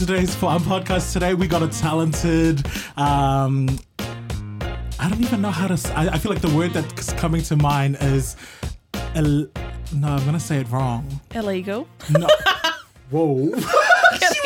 today's Fun Podcast. Today we got a talented. Um, I don't even know how to. I feel like the word that's coming to mind is. El, no, I'm gonna say it wrong. Illegal. No. Whoa.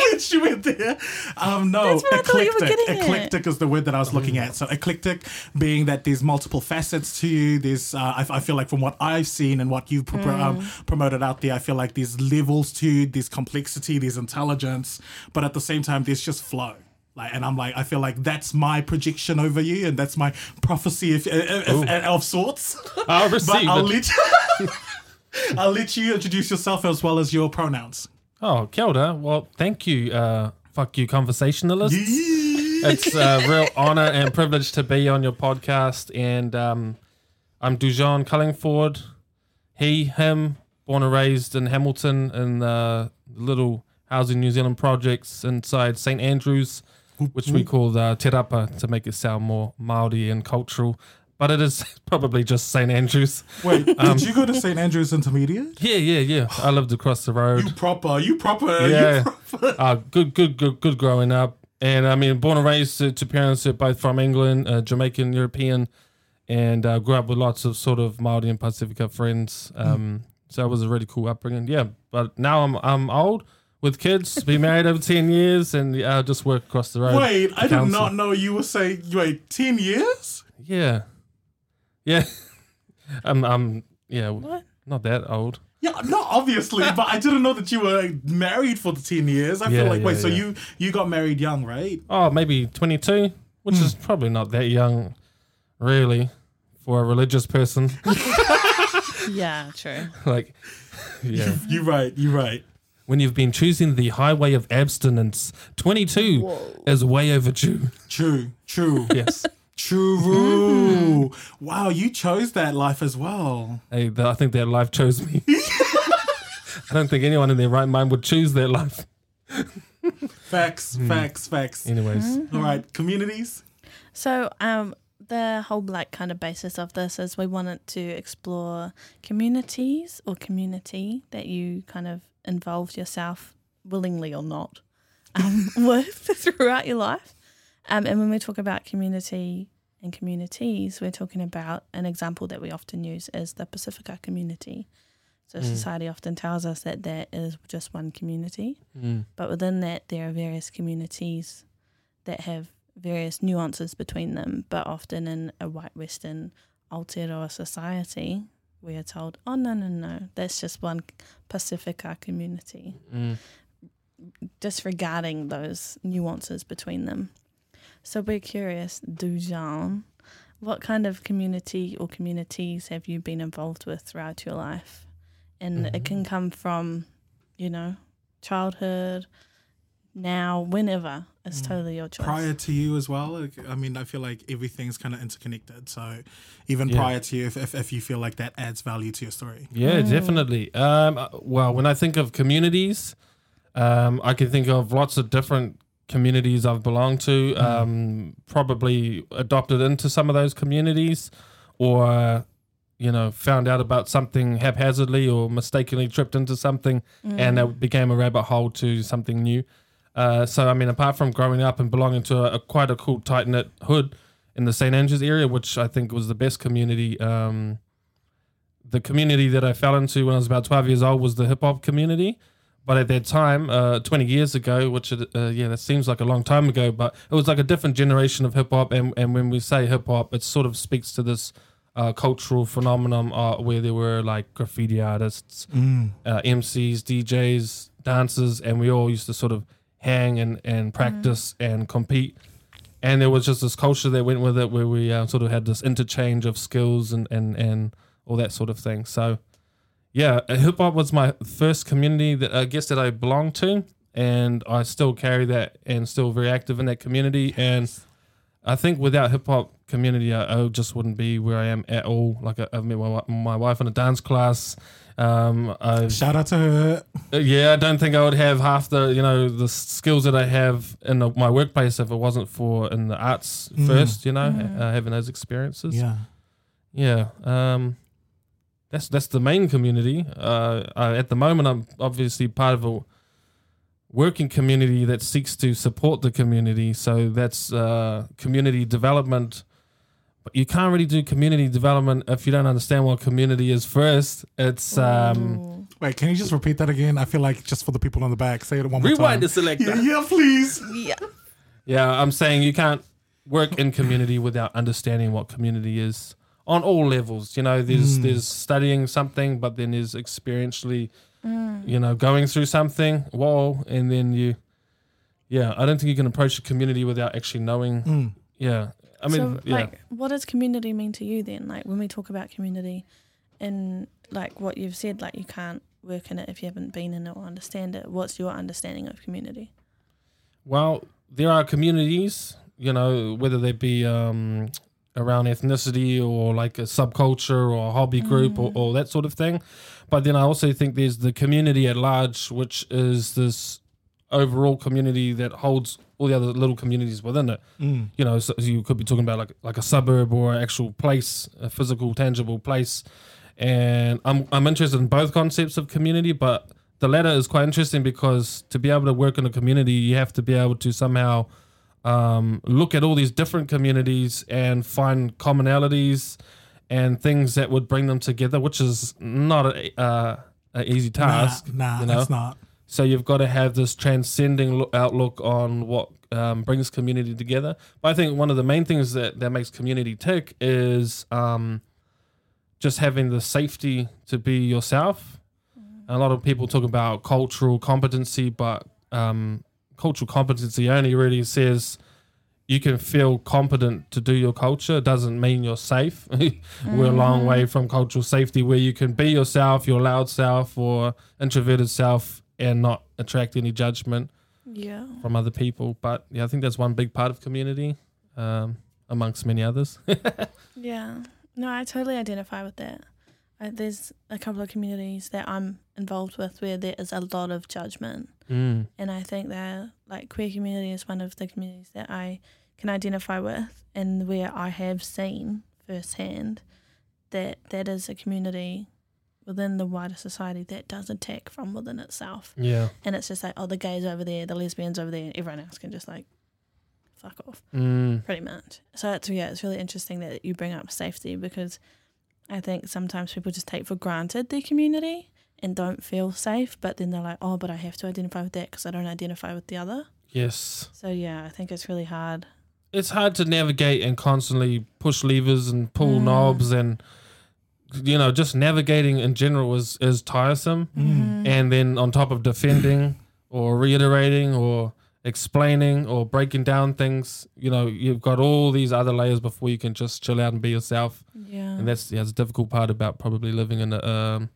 She, went, she went there. Um, no, That's where I thought you were eclectic. at. Eclectic is the word that I was looking at. So eclectic being that there's multiple facets to you. There's, uh, I, I feel like from what I've seen and what you've pro- um, Mm. promoted out there, I feel like there's levels to you, there's complexity, there's intelligence, but at the same time, there's just flow. Like, and I'm like, I feel like that's my projection over you, and that's my prophecy if, if, Ooh. if, of sorts. I'll but receive I'll it. let you, I'll let you introduce yourself as well as your pronouns. Oh, kia ora. Well, thank you, uh, fuck you conversationalists. It's a real honor and privilege to be on your podcast. And um, I'm Dujon Cullingford. He, him, born and raised in Hamilton in the little Housing New Zealand projects inside St. Andrews, which we call the Te Rapa to make it sound more Māori and cultural. But it is probably just St. Andrews. Wait, Um, did you go to St Andrews Intermediate? Yeah, yeah, yeah. I lived across the road. You proper, you proper, Yeah. you proper. uh, good, good, good, good growing up. And I mean, born and raised to, to parents who are both from England, uh, Jamaican, European, and uh, grew up with lots of sort of Maori and Pacifica friends. Um, So it was a really cool upbringing. Yeah, but now I'm I'm old with kids, been married over ten years, and uh, just work across the road. Wait, I did not know you were saying wait ten years. Yeah, yeah. I'm um, I'm um, yeah, What? not that old. Yeah, not obviously, but I didn't know that you were married for the ten years. I Yeah, feel like wait, yeah, so yeah. you you got married young, right? Oh, maybe 22, which is hmm. probably not that young, really, for a religious person. Yeah, true. like, yeah. You right, You're right. when you've been choosing the highway of abstinence, 22 is way overdue. True, true, Yes. True. Wow, you chose that life as well. hey, I think that life chose me. I don't think anyone in their right mind would choose that life. Facts, Hmm. facts, facts. Anyways, All right, communities. So, um, the whole like kind of basis of this is we wanted to explore communities or community that you kind of involved yourself willingly or not um, with throughout your life. Um, and when we talk about community and communities, we're talking about an example that we often use is the Pacifica community. So society often tells us that there is just one community. mm, But within that, there are various communities that have various nuances between them. But often in a white Western Aotearoa society, we are told, oh, no, no, no, that's just one Pacifica community, mm. disregarding those nuances between them. So we're curious, Dujon, what kind of community or communities have you been involved with throughout your life? And it can come from, you know, childhood, now, whenever. It's totally your choice. prior to you as well like, i mean i feel like everything's kind of interconnected so even Yeah. prior to you if, if, if you feel like that adds value to your story Yeah, definitely. Um, uh, well, when I think of communities, um, I can think of lots of different communities I've belonged to. Um, probably adopted into some of those communities, or you know, found out about something haphazardly or mistakenly tripped into something, and it became a rabbit hole to something new. Uh, so, I mean, apart from growing up and belonging to a, a quite a cool tight knit hood in the St Andrews area, which I think was the best community. Um, the community that I fell into when I was about 12 years old was the hip hop community. But at that time, uh, 20 years ago, which, it, uh, yeah, that seems like a long time ago, but it was like a different generation of hip hop. And, and when we say hip hop, it sort of speaks to this uh, cultural phenomenon uh, where there were like graffiti artists, uh, MCs, DJs, dancers, and we all used to sort of hang and, and practice and compete. And there was just this culture that went with it where we uh, sort of had this interchange of skills and, and, and all that sort of thing. So, yeah, hip hop was my first community that I guess that I belonged to, and I still carry that and still very active in that community. And I think without hip hop community, I, I just wouldn't be where I am at all. Like I, I've met my, my wife in a dance class. Um, I've shout out to her uh, Yeah, I don't think I would have half the you know the skills that I have in the, my workplace if it wasn't for in the arts first. You know, uh, having those experiences. yeah yeah. Um, that's that's the main community. Uh, I, at the moment, I'm obviously part of a working community that seeks to support the community. So that's uh, community development. But you can't really do community development if you don't understand what community is first. It's um, Wait, can you just repeat that again? I feel like just for the people on the back, say it one more time. rewind the selector. Yeah, yeah, please. yeah. Yeah, I'm saying you can't work in community without understanding what community is on all levels. You know, there's Mm. there's studying something, but then there's experientially, you know, going through something. Whoa, and then you, yeah, I don't think you can approach a community without actually knowing. Mm. Yeah, I mean, so, yeah, like, what does community mean to you then? Like, when we talk about community, and like what you've said, like you can't work in it if you haven't been in it or understand it. What's your understanding of community? Well, there are communities, you know, whether they be um, around ethnicity or like a subculture or a hobby group or, or that sort of thing. But then I also think there's the community at large, which is this overall community that holds all the other little communities within it. Mm. You know, so you could be talking about like like a suburb or an actual place, a physical, tangible place. And I'm I'm interested in both concepts of community, but the latter is quite interesting because to be able to work in a community, you have to be able to somehow um, look at all these different communities and find commonalities and things that would bring them together, which is not a, uh, a easy task. Nah, nah you know? it's not. So you've got to have this transcending lo- outlook on what um, brings community together. But I think one of the main things that, that makes community tick is um, just having the safety to be yourself. A lot of people talk about cultural competency, but um, cultural competency only really says you can feel competent to do your culture. It doesn't mean you're safe. We're a long way from cultural safety where you can be yourself, your loud self or introverted self and not attract any judgment Yeah. from other people. But yeah, I think that's one big part of community, um, amongst many others. Yeah. No, I totally identify with that. I, there's a couple of communities that I'm involved with where there is a lot of judgment. mm. And I think that like queer community is one of the communities that I can identify with and where I have seen firsthand that that is a community within the wider society that does attack from within itself. Yeah. And it's just like, oh, the gays over there, the lesbians over there, and everyone else can just like fuck off Mm. pretty much. So it's yeah, it's really interesting that you bring up safety because I think sometimes people just take for granted their community and don't feel safe, but then they're like, oh, but I have to identify with that because I don't identify with the other. Yes. So yeah, I think it's really hard. It's hard to navigate and constantly push levers and pull Mm. knobs and you know, just navigating in general is is tiresome. Mm-hmm. And then on top of defending or reiterating or explaining or breaking down things, you know, you've got all these other layers before you can just chill out and be yourself. Yeah. and that's yeah, it's a difficult part about probably living in a, um,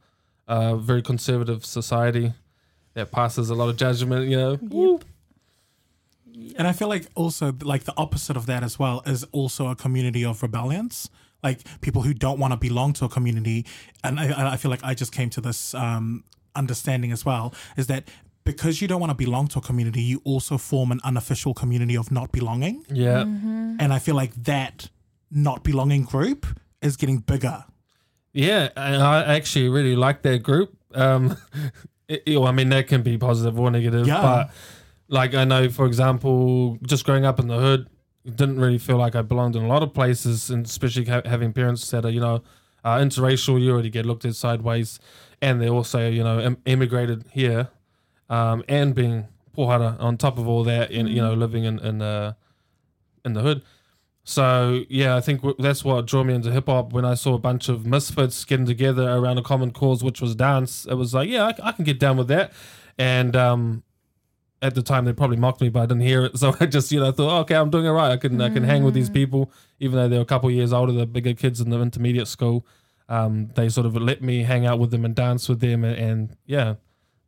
a very conservative society that passes a lot of judgment. You know, Yep. And I feel like also like the opposite of that as well is also a community of rebellions. Like people who don't want to belong to a community, and I, I feel like I just came to this um, understanding as well is that because you don't want to belong to a community, you also form an unofficial community of not belonging, yeah, Mm-hmm. and I feel like that not belonging group is getting bigger. yeah. And I actually really like that group. Um, it, you know, I mean, that can be positive or negative, Yeah. but like I know, for example, just growing up in the hood, didn't really feel like I belonged in a lot of places, and especially ha- having parents that are you know uh, interracial, you already get looked at sideways, and they also you know em- immigrated here, um, and being pohara on top of all that, and you know living in in uh, in the hood. So yeah, I think w- that's what drew me into hip hop. When I saw a bunch of misfits getting together around a common cause, which was dance, it was like, yeah, I can get down with that. And um, at the time, they probably mocked me, but I didn't hear it. So I just, you know, thought, oh, okay, I'm doing it right. I can, I can hang with these people, even though they're a couple years older, the bigger kids in the intermediate school. Um, they sort of let me hang out with them and dance with them, and, and yeah,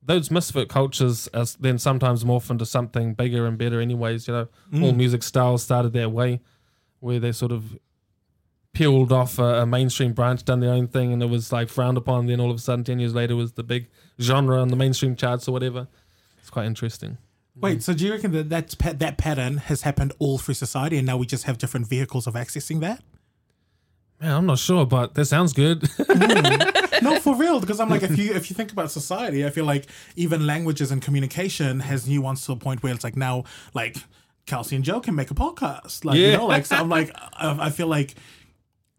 those misfit cultures as then sometimes morph into something bigger and better. Anyways, you know, mm. all music styles started that way, where they sort of peeled off a, a mainstream branch, done their own thing, and it was like frowned upon. Then all of a sudden, ten years later, was the big genre on the mainstream charts or whatever. It's quite interesting. Wait, so do you reckon that that's, that pattern has happened all through society, and now we just have different vehicles of accessing that? Man, I'm not sure, but that sounds good. Hmm. no, for real. Because I'm like, if you if you think about society, I feel like even languages and communication has nuanced to a point where it's like now, like Kelsey and Joe can make a podcast. Like you know, like so I'm like, I, I feel like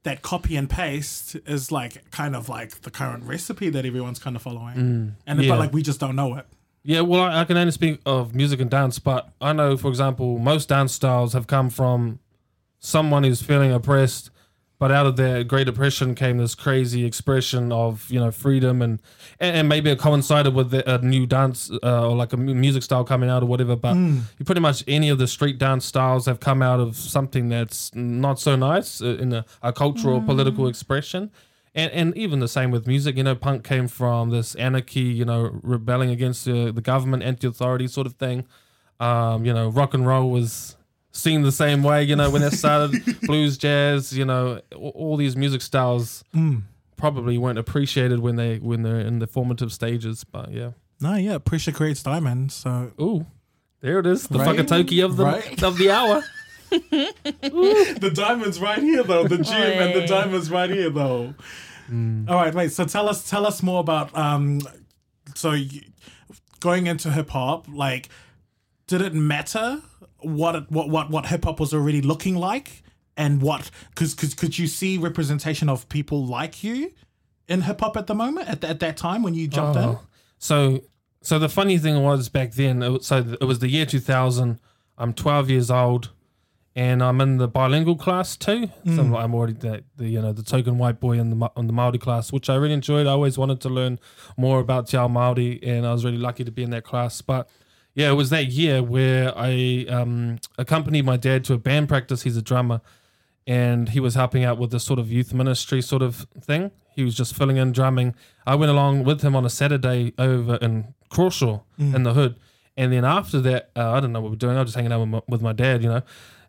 that copy and paste is like kind of like the current recipe that everyone's kind of following, mm. and yeah. but like we just don't know it. Yeah, well, I, I can only speak of music and dance, but I know, for example, most dance styles have come from someone who's feeling oppressed, but out of their Great Depression came this crazy expression of you know freedom and and, and maybe it coincided with the, a new dance uh, or like a music style coming out or whatever. But you pretty much any of the street dance styles have come out of something that's not so nice uh, in a, a cultural political expression. And, and even the same with music, you know, punk came from this anarchy, you know, rebelling against the, the government, anti-authority sort of thing. Um, you know, rock and roll was seen the same way, you know, when it started. Blues, jazz, you know, all, all these music styles probably weren't appreciated when they when they're in the formative stages. But yeah, No, yeah, pressure creates diamonds. So ooh, there it is, the Right? whakataukī of the Right? of the hour. the diamonds right here though the gym and the diamonds right here though all right wait so tell us tell us more about um so you, going into hip-hop like did it matter what what what what hip-hop was already looking like and what because because could you see representation of people like you in hip-hop at the moment at, at that time when you jumped in Oh. So, so the funny thing was back then. It was, so it was the year two thousand. I'm 12 years old, and I'm in the bilingual class too. So mm. I'm, already the, the you know the token white boy in the on the Maori class, which I really enjoyed. I always wanted to learn more about Te Ao Maori, and I was really lucky to be in that class. But yeah, it was that year where I um, accompanied my dad to a band practice. He's a drummer, and he was helping out with this sort of youth ministry sort of thing. He was just filling in drumming. I went along with him on a Saturday over in Crawshaw in the hood. And then after that, uh, I don't know what we're doing. I was just hanging out with my, with my dad, you know.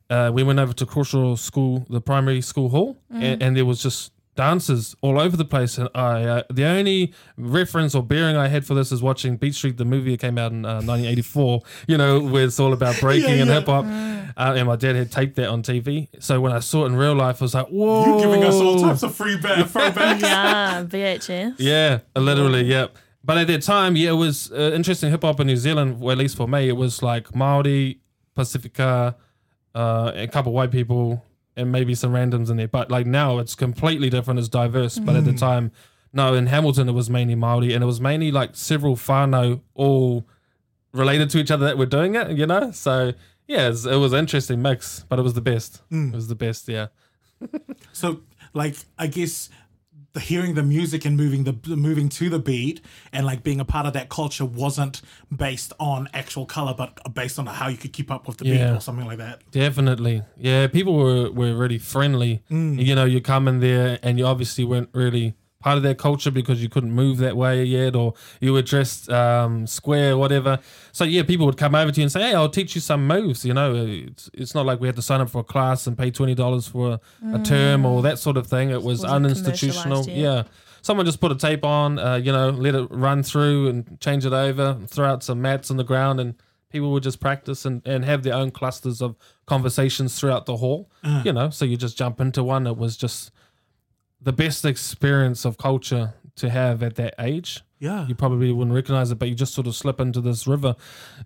Uh, we went over to Crawshaw School, the primary school hall, and, and there was just dancers all over the place. And I, uh, the only reference or bearing I had for this is watching Beat Street, the movie that came out in uh, 1984, you know, where it's all about breaking Yeah, and yeah. hip hop. Uh, and my dad had taped that on TV. So when I saw it in real life, I was like, whoa. You're giving us all types of free ba- throwbacks Yeah, VHS. Yeah, literally, yep. But at that time, yeah, it was uh, interesting hip hop in New Zealand, well, at least for me, it was like Maori, Pacifica, uh, a couple white people, and maybe some randoms in there. But like now, it's completely different, it's diverse. But at the mm. time, no, in Hamilton, it was mainly Maori, and it was mainly like several whānau all related to each other that were doing it, you know? So yeah, it's, it was an interesting mix, but it was the best. Mm. It was the best, yeah. So, like, I guess the hearing the music and moving the moving to the beat and like being a part of that culture wasn't based on actual color, but based on how you could keep up with the beat or something like that. Definitely. Yeah, people were, were really friendly. Mm. You know, you come in there and you obviously weren't really part of their culture because you couldn't move that way yet or you were dressed um, square or whatever. So, yeah, people would come over to you and say, hey, I'll teach you some moves. You know, it's, it's not like we had to sign up for a class and pay $20 for a, a term or that sort of thing. It was uninstitutional. commercialised. Yeah. Someone just put a tape on, uh, you know, let it run through and change it over, throw out some mats on the ground, and people would just practice and, and have their own clusters of conversations throughout the hall. You know, so you just jump into one. It was just the best experience of culture to have at that age. Yeah. You probably wouldn't recognize it, but you just sort of slip into this river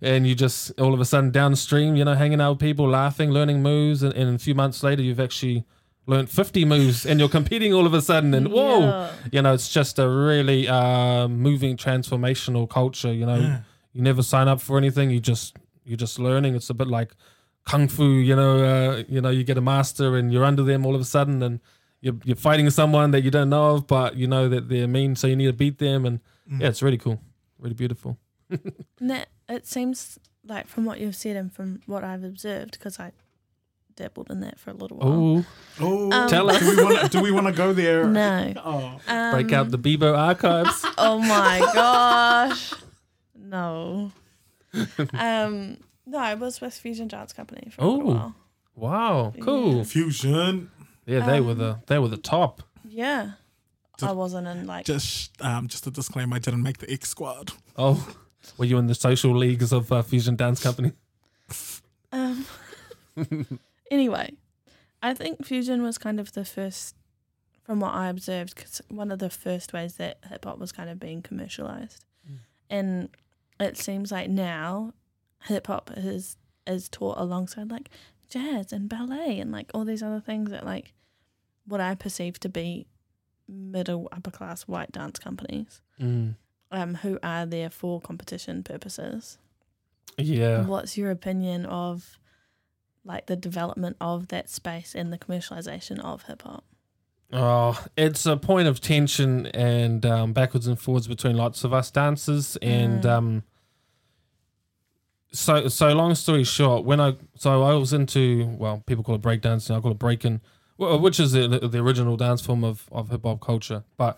and you just all of a sudden downstream, you know, hanging out with people, laughing, learning moves. And, and a few months later, you've actually learned 50 moves and you're competing all of a sudden. And whoa, Yeah. you know, it's just a really uh, moving, transformational culture. You know, you never sign up for anything. You just, you're just learning. It's a bit like kung fu, you know, uh, you know, you get a master and you're under them all of a sudden and you're, you're fighting someone that you don't know of, but you know that they're mean, so you need to beat them. And yeah, it's really cool, really beautiful. And that it seems like from what you've said and from what I've observed, because I dabbled in that for a little while. Oh, Oh, Um, Tell us. Do we want to? Do we want to go there? No. Oh, Um, break out the Bebo archives. Oh my gosh. No. Um no, I was with Fusion Dance Company for a little Oh. while. Wow, cool. fusion. Yeah, they were Um, the they were the top. Yeah. I wasn't in like Just, um, just a disclaimer. I didn't make the X squad. Oh, were you in the social leagues of uh, Fusion Dance Company? um anyway. I think Fusion was kind of the first from what I observed, because one of the first ways that hip hop was kind of being commercialized, and it seems like now hip hop is is taught alongside like jazz and ballet and like all these other things that like what I perceive to be middle upper class white dance companies Mm. um who are there for competition purposes. Yeah. What's your opinion of like the development of that space and the commercialization of hip hop? Oh, it's a point of tension and um, backwards and forwards between lots of us dancers, and Mm. um, so so. Long story short, when I so I was into well, people call it breakdancing, I call it breaking, wh- which is the, the original dance form of of hip hop culture. But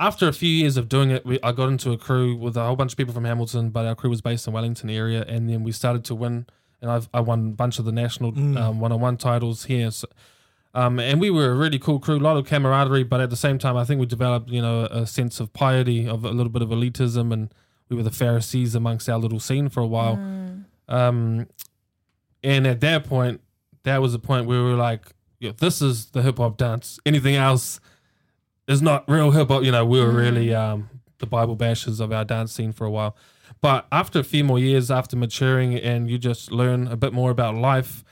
after a few years of doing it, we, I got into a crew with a whole bunch of people from Hamilton, but our crew was based in Wellington area, and then we started to win, and I've I won a bunch of the national Mm. um, one-on-one titles here. So, um, and we were a really cool crew, a lot of camaraderie, but at the same time, I think we developed, you know, a sense of piety, of a little bit of elitism, and we were the Pharisees amongst our little scene for a while. Mm. Um, and at that point, that was the point where we were like, yeah, this is the hip hop dance. Anything else is not real hip hop. You know, we were Mm. really um, the Bible bashers of our dance scene for a while. But after a few more years, after maturing, and you just learn a bit more about life,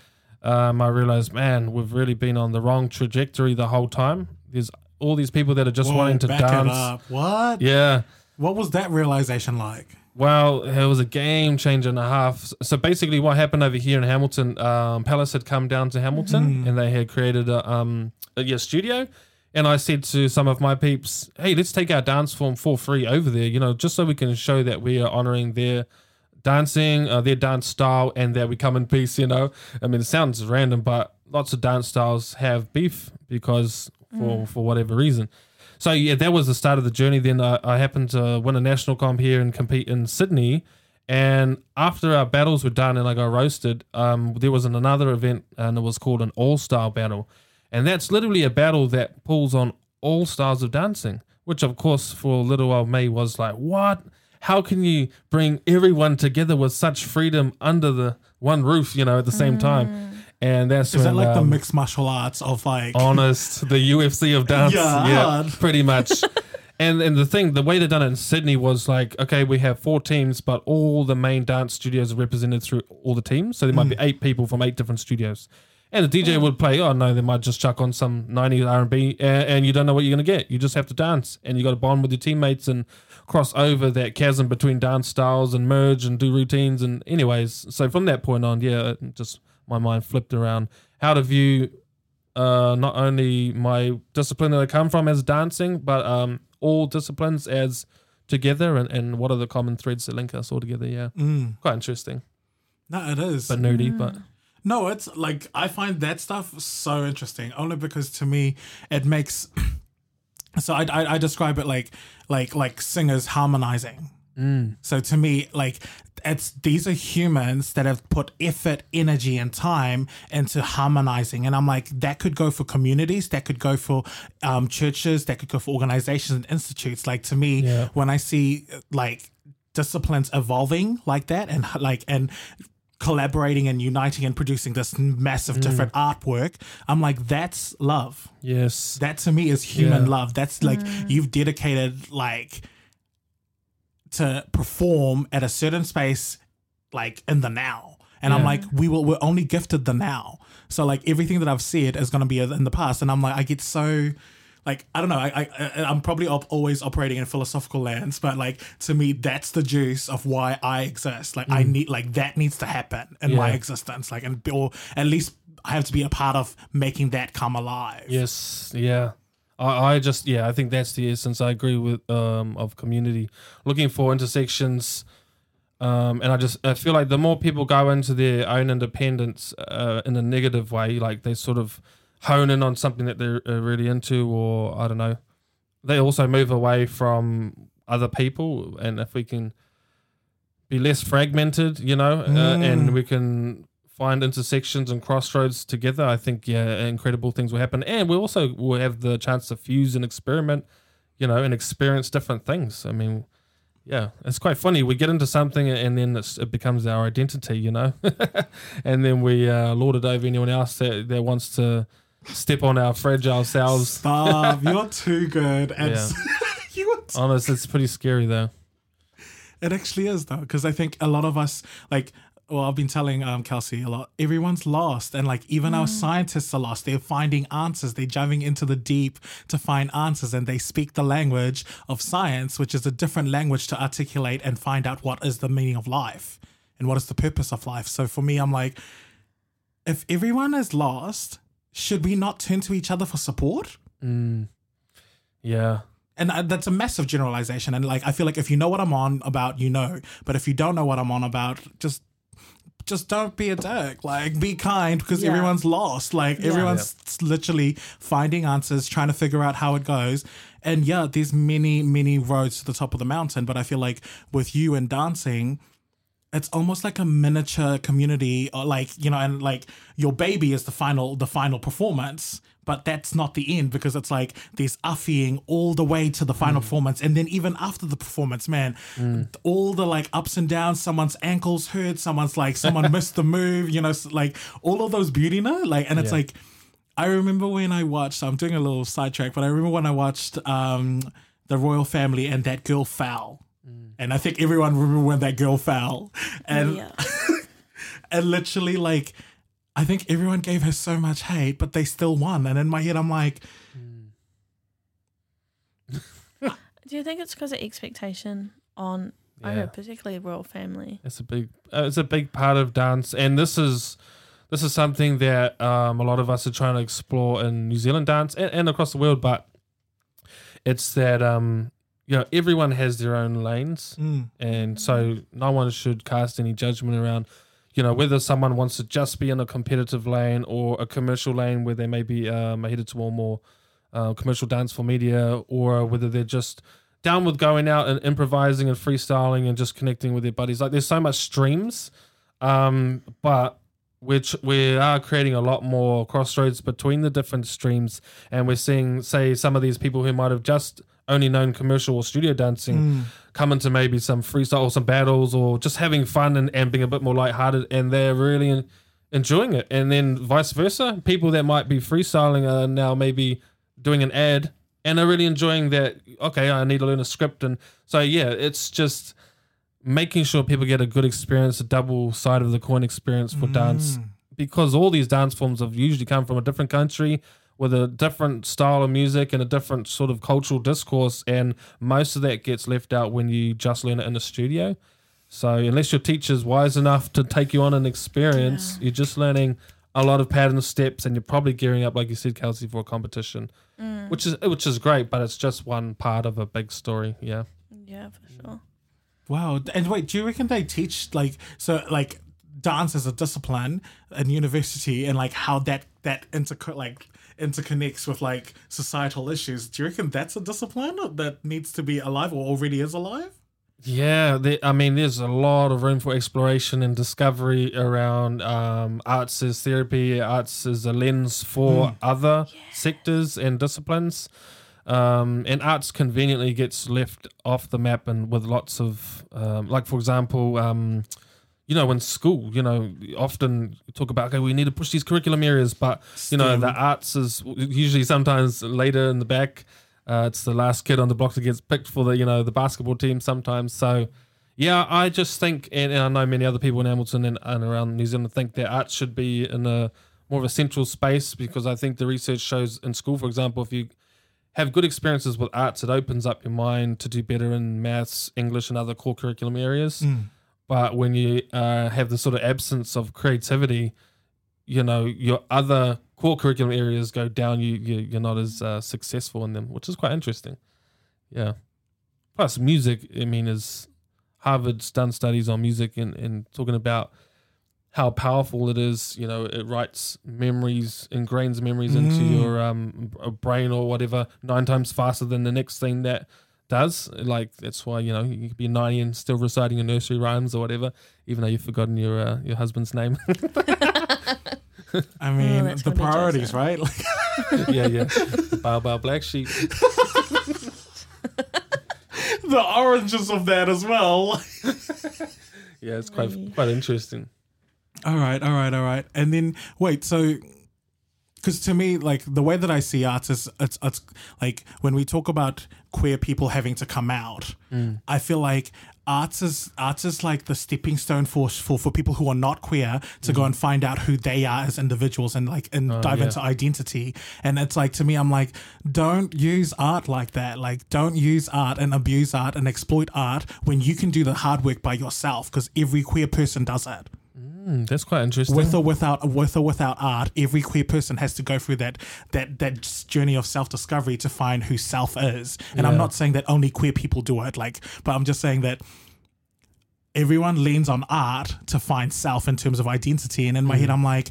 um, I realized, man, we've really been on the wrong trajectory the whole time. There's all these people that are just Whoa, wanting to dance. What? Yeah. What was that realization like? Well, it was a game changer and a half. So basically, what happened over here in Hamilton, um, Palace had come down to Hamilton Mhm. and they had created a, um, a yeah, studio. And I said to some of my peeps, hey, let's take our dance form for free over there, you know, just so we can show that we are honoring their dancing, uh, their dance style, and that we come in peace, you know. I mean, it sounds random, but lots of dance styles have beef because for, for whatever reason. So yeah, that was the start of the journey. Then I, I happened to win a national comp here and compete in Sydney. And after our battles were done and I got roasted, um, there was an, another event and it was called an all star battle. And that's literally a battle that pulls on all styles of dancing, which of course for a little while me was like, what? How can you bring everyone together with such freedom under the one roof, you know, at the same time? And that's Is that when, like the um, mixed martial arts of like honest, the UFC of dance. Yeah, Yeah, pretty much. and and the thing, the way they done it in Sydney was like, okay, we have four teams, but all the main dance studios are represented through all the teams. So there might be eight people from eight different studios. And the DJ would play. Oh no, they might just chuck on some '90s R&B, and, and you don't know what you're gonna get. You just have to dance, and you got to bond with your teammates and cross over that chasm between dance styles and merge and do routines. And anyways, so from that point on, yeah, just my mind flipped around how to view uh, not only my discipline that I come from as dancing, but um, all disciplines as together and, and what are the common threads that link us all together. Yeah, Mm. quite interesting, No, it is. but nerdy. But No, it's like I find that stuff so interesting only because to me it makes. So I, I I describe it like like like singers harmonizing. mm, So to me, like it's these are humans that have put effort, energy, and time into harmonizing, and I'm like that could go for communities, that could go for um, churches, that could go for organizations and institutes. Like to me, Yeah. when I see like disciplines evolving like that, and like and collaborating and uniting and producing this massive different artwork, I'm like that's love yes, that to me is human Yeah. love that's like you've dedicated like to perform at a certain space like in the now. And i'm like we will we're only gifted the now. So like everything that i've said is going to be in the past. And i'm like i get so like i don't know i, I i'm probably op- always operating in philosophical lands but like to me that's the juice of why i exist. Like i need like that needs to happen in my Mm. Existence like and or at least i have to be a part of making that come alive. Yes, yeah. I, I just yeah, I think that's the essence. I agree with um of community looking for intersections. Um, and I just I feel like the more people go into their own independence uh, in a negative way, like they sort of hone in on something that they're uh, really into, or I don't know, they also move away from other people. And if we can be less fragmented, you know, uh, Mm. and we can find intersections and crossroads together, I think yeah, incredible things will happen. And we also will have the chance to fuse and experiment, you know, and experience different things. I mean, yeah, it's quite funny. We get into something and then it's, it becomes our identity, you know, and then we uh, lord it over anyone else that, that wants to step on our fragile selves. Stop. You're too good. And Yeah. you are too Honest, it's pretty scary though. It actually is though, because I think a lot of us like. Well, I've been telling um, Kelsey a lot. Everyone's lost, and like even our scientists are lost. They're finding answers. They're diving into the deep to find answers, and they speak the language of science, which is a different language to articulate and find out what is the meaning of life and what is the purpose of life. So for me, I'm like, if everyone is lost, should we not turn to each other for support? Mm. Yeah. and uh, that's a massive generalization and like i feel like if you know what i'm on about you know but if you don't know what i'm on about just just don't be a dick like be kind because Yeah. everyone's lost. Like Yeah. everyone's literally finding answers trying to figure out how it goes. And yeah there's many many roads to the top of the mountain but i feel like with you and dancing it's almost like a miniature community or like you know and like your baby is the final the final performance but that's not the end because it's like there's uffying all the way to the final mm. performance and then even after the performance man mm. all the like ups and downs someone's ankles hurt someone's like someone missed the move you know like all of those beauty no like and it's Yeah. like I remember when I watched I'm doing a little sidetrack but I remember when I watched um the royal family and that girl fell mm. and I think everyone remember when that girl fell. Oh, and yeah. and literally like I think everyone gave her so much hate, but they still won. And in my head I'm like, Do you think it's because of expectation on, I Yeah. heard particularly royal family? It's a big uh, it's a big part of dance, and this is this is something that um, a lot of us are trying to explore in New Zealand dance and, and across the world. But it's that um, you know everyone has their own lanes, mm, and so no one should cast any judgment around. You know whether someone wants to just be in a competitive lane or a commercial lane where they may be um, headed toward more uh, commercial dance for media, or whether they're just down with going out and improvising and freestyling and just connecting with their buddies. Like there's so much streams, um, but which we are creating a lot more crossroads between the different streams, and we're seeing, say, some of these people who might have just only known commercial or studio dancing mm, come into maybe some freestyle or some battles or just having fun and, and being a bit more lighthearted, and they're really en- enjoying it. And then vice versa, people that might be freestyling are now maybe doing an ad and are really enjoying that. Okay, I need to learn a script, and so yeah, it's just making sure people get a good experience, a double side of the coin experience for dance, mm. because all these dance forms have usually come from a different country with a different style of music and a different sort of cultural discourse, and most of that gets left out when you just learn it in the studio. So unless your teacher's wise enough to take you on an experience, Yeah. you're just learning a lot of pattern steps, and you're probably gearing up, like you said, Kelsey, for a competition, Mm. which is which is great, but it's just one part of a big story. Yeah. Yeah, for sure. Wow. And wait, do you reckon they teach like so like dance as a discipline in university and like how that that inter like interconnects with like societal issues? Do you reckon that's a discipline that needs to be alive or already is alive? Yeah, there, I mean, there's a lot of room for exploration and discovery around um, arts as therapy, arts as a lens for Mm. other sectors and disciplines. Um, and arts conveniently gets left off the map and with lots of, um, like, for example, um, you know, in school, you know, often talk about, okay, we need to push these curriculum areas, but, you know, the arts is usually sometimes later in the back. Uh, it's the last kid on the block that gets picked for the you know the basketball team sometimes. So yeah, I just think, and, and I know many other people in Hamilton and, and around New Zealand think that arts should be in a more of a central space because I think the research shows in school, for example, if you have good experiences with arts, it opens up your mind to do better in maths, English, and other core curriculum areas. Mm. But when you uh, have the sort of absence of creativity, you know your other core curriculum areas go down. You, you you're not as uh, successful in them, which is quite interesting. Yeah. Plus, music. I mean, is Harvard's done studies on music and, and talking about how powerful it is. You know, it writes memories, ingrains memories into Mm. your um brain or whatever nine times faster than the next thing that does. Like that's why you know you could be ninety and still reciting your nursery rhymes or whatever, even though you've forgotten your uh, your husband's name. I mean, that's the priorities, right? Like yeah, yeah. Bow bow black sheep. the oranges of that as well. Yeah, it's quite quite interesting. All right, all right, all right. And then wait, so because to me, like the way that I see arts is it's, it's like when we talk about queer people having to come out, mm. I feel like arts is arts is like the stepping stone for for, for people who are not queer to go mm-hmm. and find out who they are as individuals and like and oh, dive yeah. into identity. And it's like to me, I'm like, don't use art like that. Like, don't use art and abuse art and exploit art when you can do the hard work by yourself. Because every queer person does it Mm, that's quite interesting. with or without with or without art, every queer person has to go through that that that journey of self discovery to find who self is. And I'm not saying that only queer people do it, like, but I'm just saying that everyone leans on art to find self in terms of identity. And in my head, I'm like,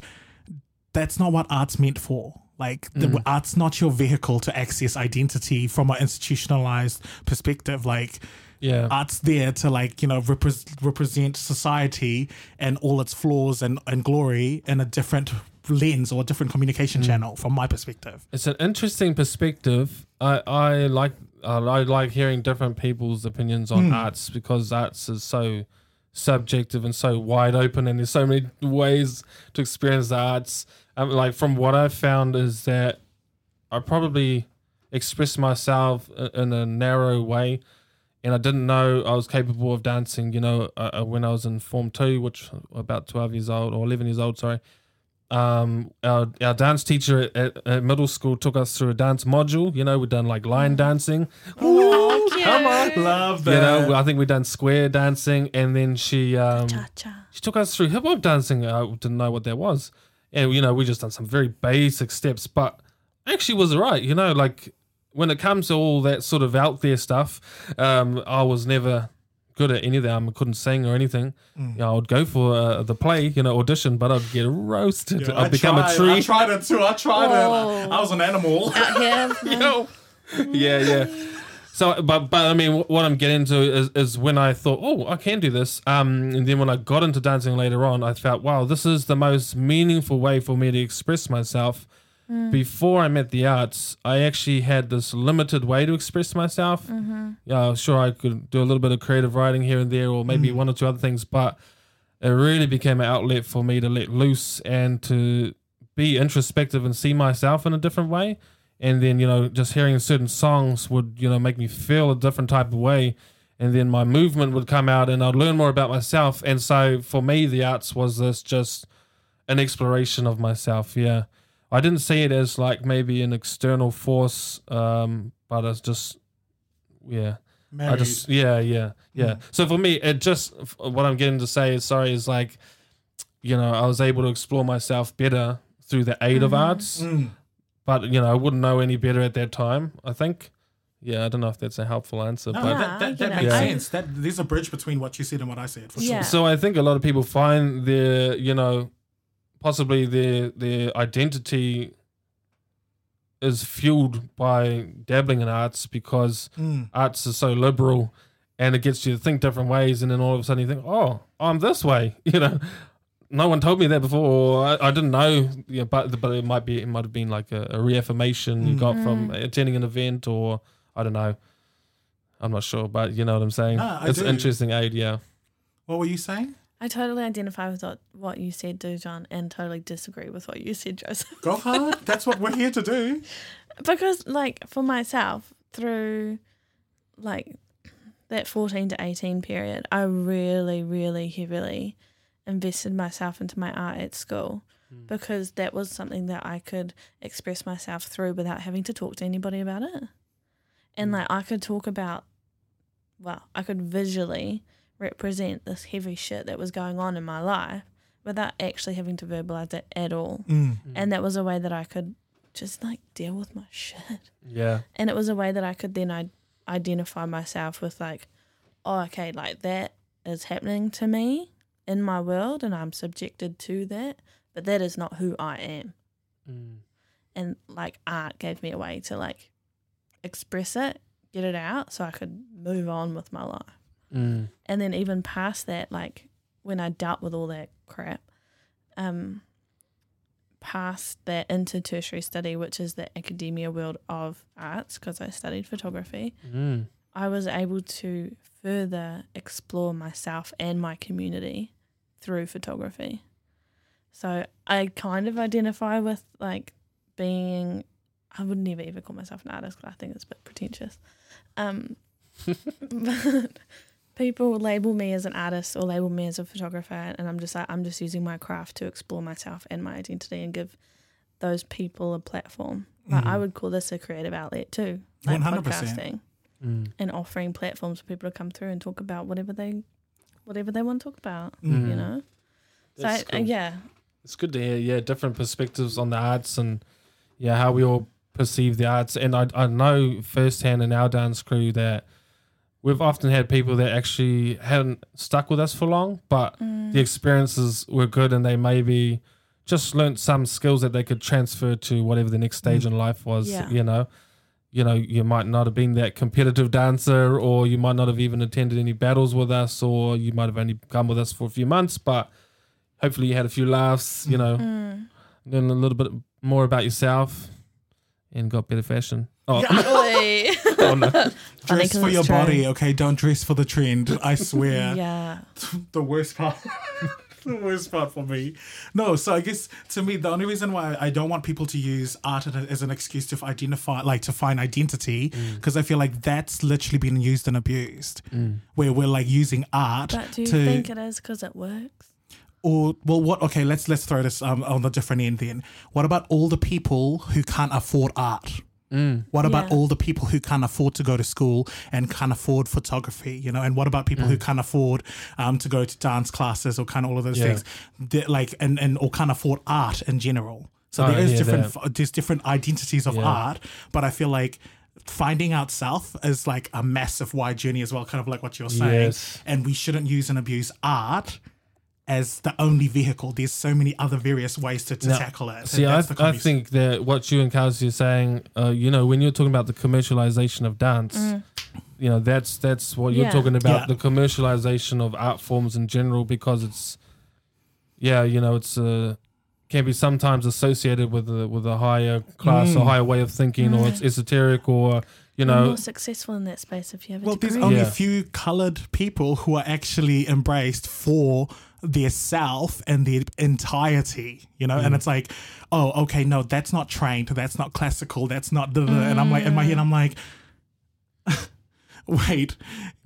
that's not what art's meant for. Like the art's not your vehicle to access identity from an institutionalized perspective. Like yeah. art's there to like you know repres represent society and all its flaws and, and glory in a different lens or a different communication channel from my perspective It's an interesting perspective. I I like uh, I like hearing different people's opinions on arts because arts is so subjective and so wide open, and there's so many ways to experience the arts. Um, like from what I've found is that I probably express myself in a narrow way, and I didn't know I was capable of dancing. You know, uh, uh, when I was in Form Two, which about twelve years old or eleven years old, sorry um, our, our dance teacher at, at, at middle school took us through a dance module. You know, we'd done like line dancing. Oh, come on. love that. You know, I think we'd done square dancing, and then she um, Cha cha. she took us through hip hop dancing. I didn't know what that was, and you know, we just done some very basic steps, but actually was right. You know, like when it comes to all that sort of out there stuff, um, I was never good at any of that. I couldn't sing or anything. Mm. You know, I would go for uh, the play, you know, audition, but I'd get roasted. Yeah, I'd I become tried, a tree. I tried it too. I tried Oh. it. I was an animal. Out here. you know? yeah, yeah. So, but but I mean, what I'm getting to is, is when I thought, oh, I can do this. Um, and then when I got into dancing later on, I felt, wow, this is the most meaningful way for me to express myself. Mm. Before I met the arts, I actually had this limited way to express myself. Mm-hmm. Yeah, sure, I could do a little bit of creative writing here and there, or maybe mm. one or two other things, but it really became an outlet for me to let loose and to be introspective and see myself in a different way. And then you know just hearing certain songs would you know make me feel a different type of way. And then my movement would come out and I'd learn more about myself. And so for me the arts was this just an exploration of myself yeah I didn't see it as like maybe an external force um but as just yeah I just yeah yeah yeah. So for me, it just what I'm getting to say is sorry is like, you know, I was able to explore myself better through the aid of arts, Mm. but you know, I wouldn't know any better at that time. I think. Yeah, I don't know if that's a helpful answer, No, but that, that, that makes it. sense. That there's a bridge between what you said and what I said for Yeah. sure. so I think a lot of people find their, you know, possibly their their identity is fueled by dabbling in arts because Mm. arts is so liberal and it gets you to think different ways and then all of a sudden you think oh i'm this way you know? No one told me that before i, I didn't know. Yeah, but but it might be it might have been like a, a reaffirmation you got from attending an event or i don't know. I'm not sure but you know what i'm saying? Ah, it's do. interesting aid yeah. What were you saying? I totally identify with what, what you said, Dujon, and totally disagree with what you said, Joseph. Go hard. That's what we're here to do. because, like, for myself, through like that 14 to 18 period, I really, really heavily invested myself into my art at school hmm. because that was something that I could express myself through without having to talk to anybody about it. And hmm. like I could talk about, well, I could visually represent this heavy shit that was going on in my life without actually having to verbalize it at all. Mm. And that was a way that I could just like deal with my shit. yeah And it was a way that I could then I identify myself with like, oh, okay, like that is happening to me in my world and I'm subjected to that, but that is not who I am. Mm. And like art gave me a way to like express it, get it out so I could move on with my life. Mm. And then even past that, like when I dealt with all that crap, um, past that into tertiary study, which is the academia world of arts, because I studied photography, Mm. I was able to further explore myself and my community through photography. So I kind of identify with like being I would never ever call myself an artist because I think it's a bit pretentious. Um, but people label me as an artist or label me as a photographer, and I'm just like I'm just using my craft to explore myself and my identity and give those people a platform. Like I Mhm. would call this a creative outlet too, like 100%. podcasting Mm. and offering platforms for people to come through and talk about whatever they whatever they want to talk about. Mm. You know, so That's I, uh, yeah, It's good to hear, yeah, different perspectives on the arts and yeah, how we all perceive the arts. And I, I know firsthand in our dance crew that we've often had people that actually hadn't stuck with us for long, but Mm. the experiences were good and they maybe just learnt some skills that they could transfer to whatever the next stage in life was, Yeah. you know. You know, you might not have been that competitive dancer, or you might not have even attended any battles with us, or you might have only come with us for a few months, but hopefully you had a few laughs, you know, Mm. learn a little bit more about yourself and got better fashion. Oh, Oi. Funny Dress 'cause for it's your true. body, okay? Don't dress for the trend. I swear. yeah. the worst part. the worst part for me. No, so I guess to me, the only reason why I don't want people to use art as an excuse to identify, like to find identity, Mm. because I feel like that's literally been used and abused. Where we're like using art But do you to, think it is because it works? or well, what? Okay, let's let's throw this um, on the different end then. What about all the people who can't afford art? What about Yeah. all the people who can't afford to go to school and can't afford photography, you know? And what about people who can't afford um, to go to dance classes or kind of all of those Yeah. things, They- like and and or can't afford art in general? So I there is different that. there's different identities of Yeah. art, but I feel like finding out self is like a massive wide journey as well, kind of like what you're saying. Yes. And we shouldn't use and abuse art as the only vehicle. There's so many other various ways to, to Now, tackle it. See, I, I think that what you and Kelsey are saying, uh, you know, when you're talking about the commercialization of dance, you know, that's that's what you're Yeah. talking about, Yeah. the commercialization of art forms in general, because it's, yeah, you know, it's uh, can be sometimes associated with a with a higher class or Mm. higher way of thinking, or it's esoteric, or you You're know, more successful in that space if you have a Well, there's degree. only Yeah. a few colored people who are actually embraced for their self and their entirety, you know? Mm. And it's like, oh, okay, no, that's not trained. That's not classical. That's not. da- da- da. And I'm like, in my head, I'm like, wait,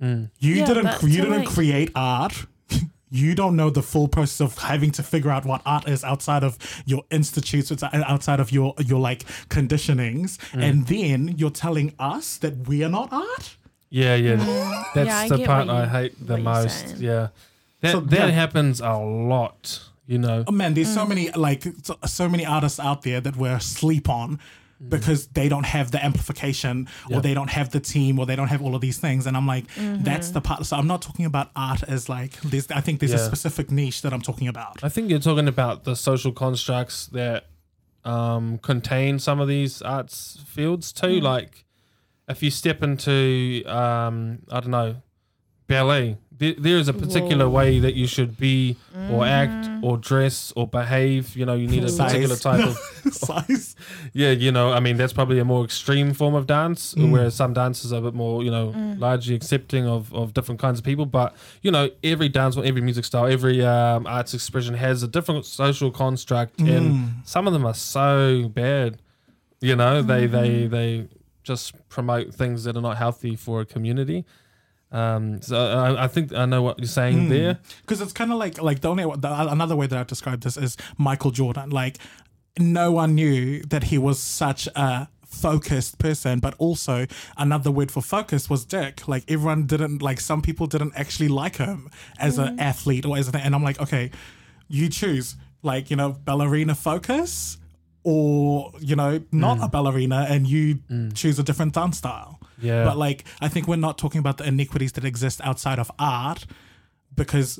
Mm. you Yeah, didn't, you didn't like- create art. You don't know the full process of having to figure out what art is outside of your institutes, it's outside of your your like conditionings, Mm. and then you're telling us that we are not art. yeah, yeah, that's Yeah, the part I hate the most. Yeah, that So, that yeah. happens a lot. You know, Oh man, there's Mm. so many like so, so many artists out there that we're asleep on because they don't have the amplification or they don't have the team or they don't have all of these things. And I'm like, Mm-hmm. that's the part. So I'm not talking about art as like there's. I think there's a specific niche that I'm talking about. I think you're talking about the social constructs that um, contain some of these arts fields too. Like, if you step into, um, I don't know, ballet, there, there is a particular Whoa. way that you should be, or act, or dress, or behave. You know, you need a Size. particular type of. Size. Yeah, you know, I mean, that's probably a more extreme form of dance, Mm. whereas some dances are a bit more, you know, largely accepting of, of different kinds of people. But, you know, every dance, every music style, every um, arts expression has a different social construct, Mm. and some of them are so bad. You know, they, they, they just promote things that are not healthy for a community. Um, so I, I think I know what you're saying Mm. there. because it's kind of like like the only the, another way that I describe this is Michael Jordan. Like no one knew that he was such a focused person, but also another word for focus was dick. Like everyone didn't like some people didn't actually like him as an athlete or as a thing. And I'm like, okay, you choose like you know ballerina focus. Or you know, not a ballerina, and you choose a different dance style. Yeah. But like, I think we're not talking about the iniquities that exist outside of art because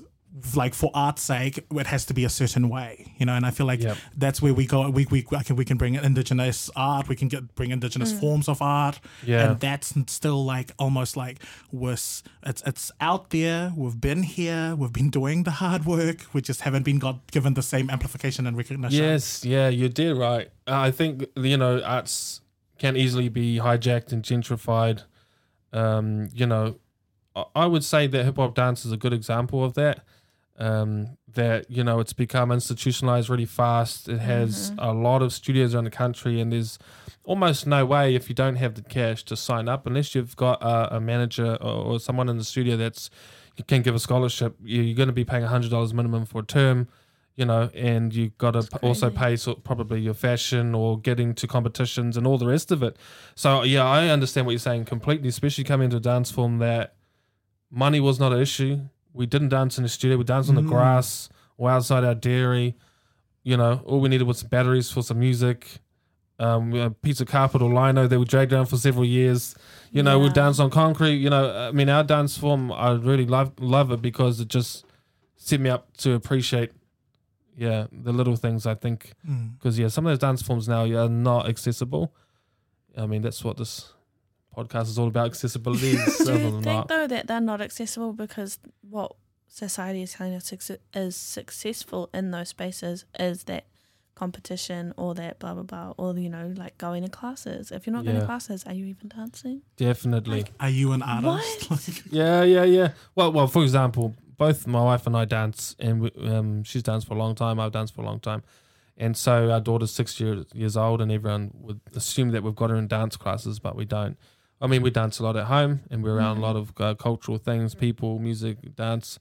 like for art's sake it has to be a certain way you know? And i feel like Yep. that's where we go. We, we, I can, we can bring indigenous art. We can get bring indigenous mm. forms of art. Yeah. and that's still like almost like worse. It's it's out there. We've been here. We've been doing the hard work. We just haven't been got given the same amplification and recognition. Yes, yeah, you did right. I think you know arts can easily be hijacked and gentrified. Um, you know, I- I would say that hip hop dance is a good example of that. um, that you know it's become institutionalized really fast. It has Mhm. a lot of studios around the country, and there's almost no way if you don't have the cash to sign up unless you've got a, a manager or, or someone in the studio that's you can give a scholarship. you- You're going to be paying hundred dollars minimum for a term. You know, and you've got to also pay so probably your fashion or getting to competitions and all the rest of it. So yeah, I understand what you're saying completely, especially coming into a dance form that money was not an issue. We didn't dance in the studio. We danced on the Mm. grass or outside our dairy. You know, all we needed was some batteries for some music. Um, a piece of carpet or lino that we dragged around for several years. You know, we Yeah. dance on concrete. You know, I mean, our dance form, I really love love it because it just set me up to appreciate, yeah, the little things. I think Mm. because yeah, some of those dance forms now are not accessible. I mean, that's what this podcast is all about: accessibility. Do Other you think that. though that they're not accessible because what society is telling us is successful in those spaces is that competition or that blah blah blah or you know like going to classes. If you're not going to classes, are you even dancing? Definitely. Are you an artist? What? Like, Yeah, yeah, yeah. Well, well. For example, both my wife and I dance, and we, um, she's danced for a long time. I've danced for a long time, and so our daughter's six years years old, and everyone would assume that we've got her in dance classes, but we don't. I mean, we dance a lot at home, and we're around a lot of uh, cultural things, people, music, dance.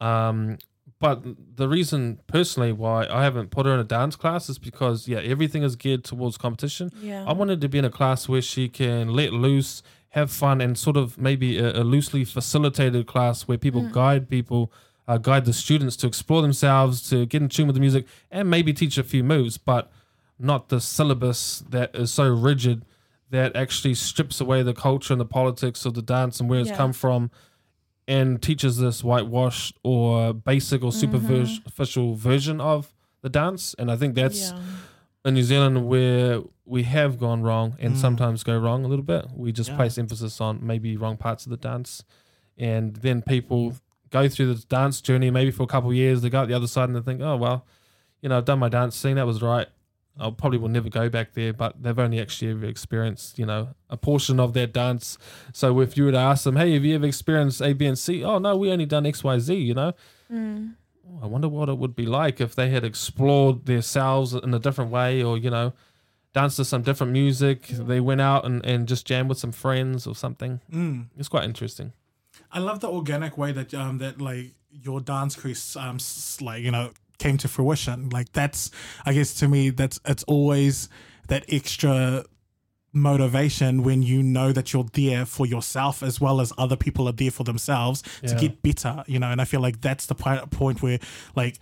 Um, but the reason personally why I haven't put her in a dance class is because yeah, everything is geared towards competition. Yeah. I wanted to be in a class where she can let loose, have fun, and sort of maybe a, a loosely facilitated class where people Mm. guide people, uh, guide the students to explore themselves, to get in tune with the music, and maybe teach a few moves, but not the syllabus that is so rigid that actually strips away the culture and the politics of the dance and where it's Yeah. come from and teaches this whitewashed or basic or superficial version of the dance. And I think that's yeah. In New Zealand where we have gone wrong and Mm. sometimes go wrong a little bit. We just Yeah. place emphasis on maybe wrong parts of the dance, and then people go through the dance journey maybe for a couple of years. They go out the other side and they think, oh well, you know, I've done my dance scene. That was right. I probably will never go back there, but they've only actually ever experienced, you know, a portion of their dance. So if you were to ask them, hey, have you ever experienced A, B, and C? Oh no, we only done X, Y, Z. You know, Mm. Oh, I wonder what it would be like if they had explored themselves in a different way or, you know, danced to some different music. They went out and, and just jammed with some friends or something. mm. It's quite interesting. I love the organic way that um that like your dance crew um like you know came to fruition. Like that's I guess to me that's it's always that extra motivation when you know that you're there for yourself as well as other people are there for themselves to get better. You know, and I feel like that's the point where like.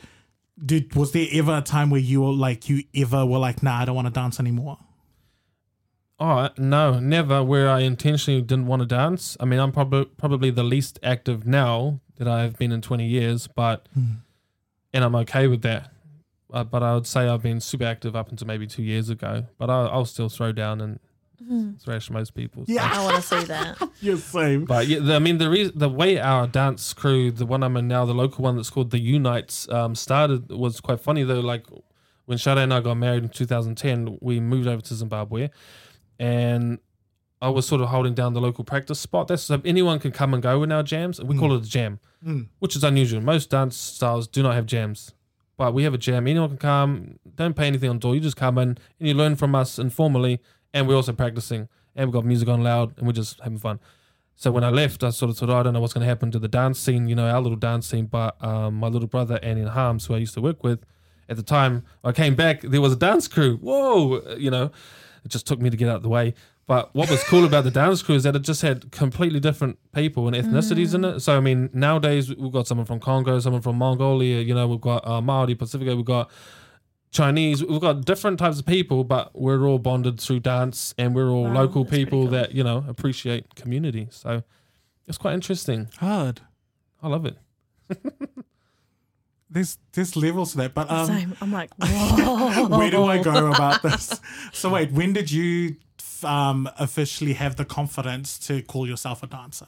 Did was there ever a time where you were like you ever were like nah I don't want to dance anymore? Oh, no, never where I intentionally didn't want to dance. I mean, I'm probably probably the least active now that I've been in 20 years, but, and I'm okay with that. Uh, but I would say I've been super active up until maybe two years ago, but I'll, I'll still throw down and Mm. Thrash most people. so. Yeah. I want to see that. You're same. But yeah, the, I mean, the reason, the way our dance crew, the one I'm in now, the local one that's called the Unites, um, started was quite funny though. Like when Shade and I got married in 2010, we moved over to Zimbabwe, and I was sort of holding down the local practice spot. That's so anyone can come and go in our jams, and we call it a jam, Mm. which is unusual. Most dance styles do not have jams. But we have a jam. Anyone can come. Don't pay anything on door. You just come in and you learn from us informally. And we're also practicing. And we've got music on loud and we're just having fun. So when I left, I sort of thought, "Oh, I don't know what's going to happen to the dance scene, you know, our little dance scene. But um, my little brother, Annie and Harms, who I used to work with at the time, I came back, there was a dance crew. Whoa, you know, it just took me to get out of the way. But what was cool about the dance crew is that it just had completely different people and ethnicities in it. So, I mean, nowadays we've got someone from Congo, someone from Mongolia, you know, we've got uh, Maori, Pasifika, we've got Chinese, we've got different types of people, but we're all bonded through dance and we're all Wow, local people cool. that, you know, appreciate community. So it's quite interesting. Hard. I love it. There's there's levels to that, but um, Same. I'm like, whoa. where do I go about this? So wait, when did you um, officially have the confidence to call yourself a dancer?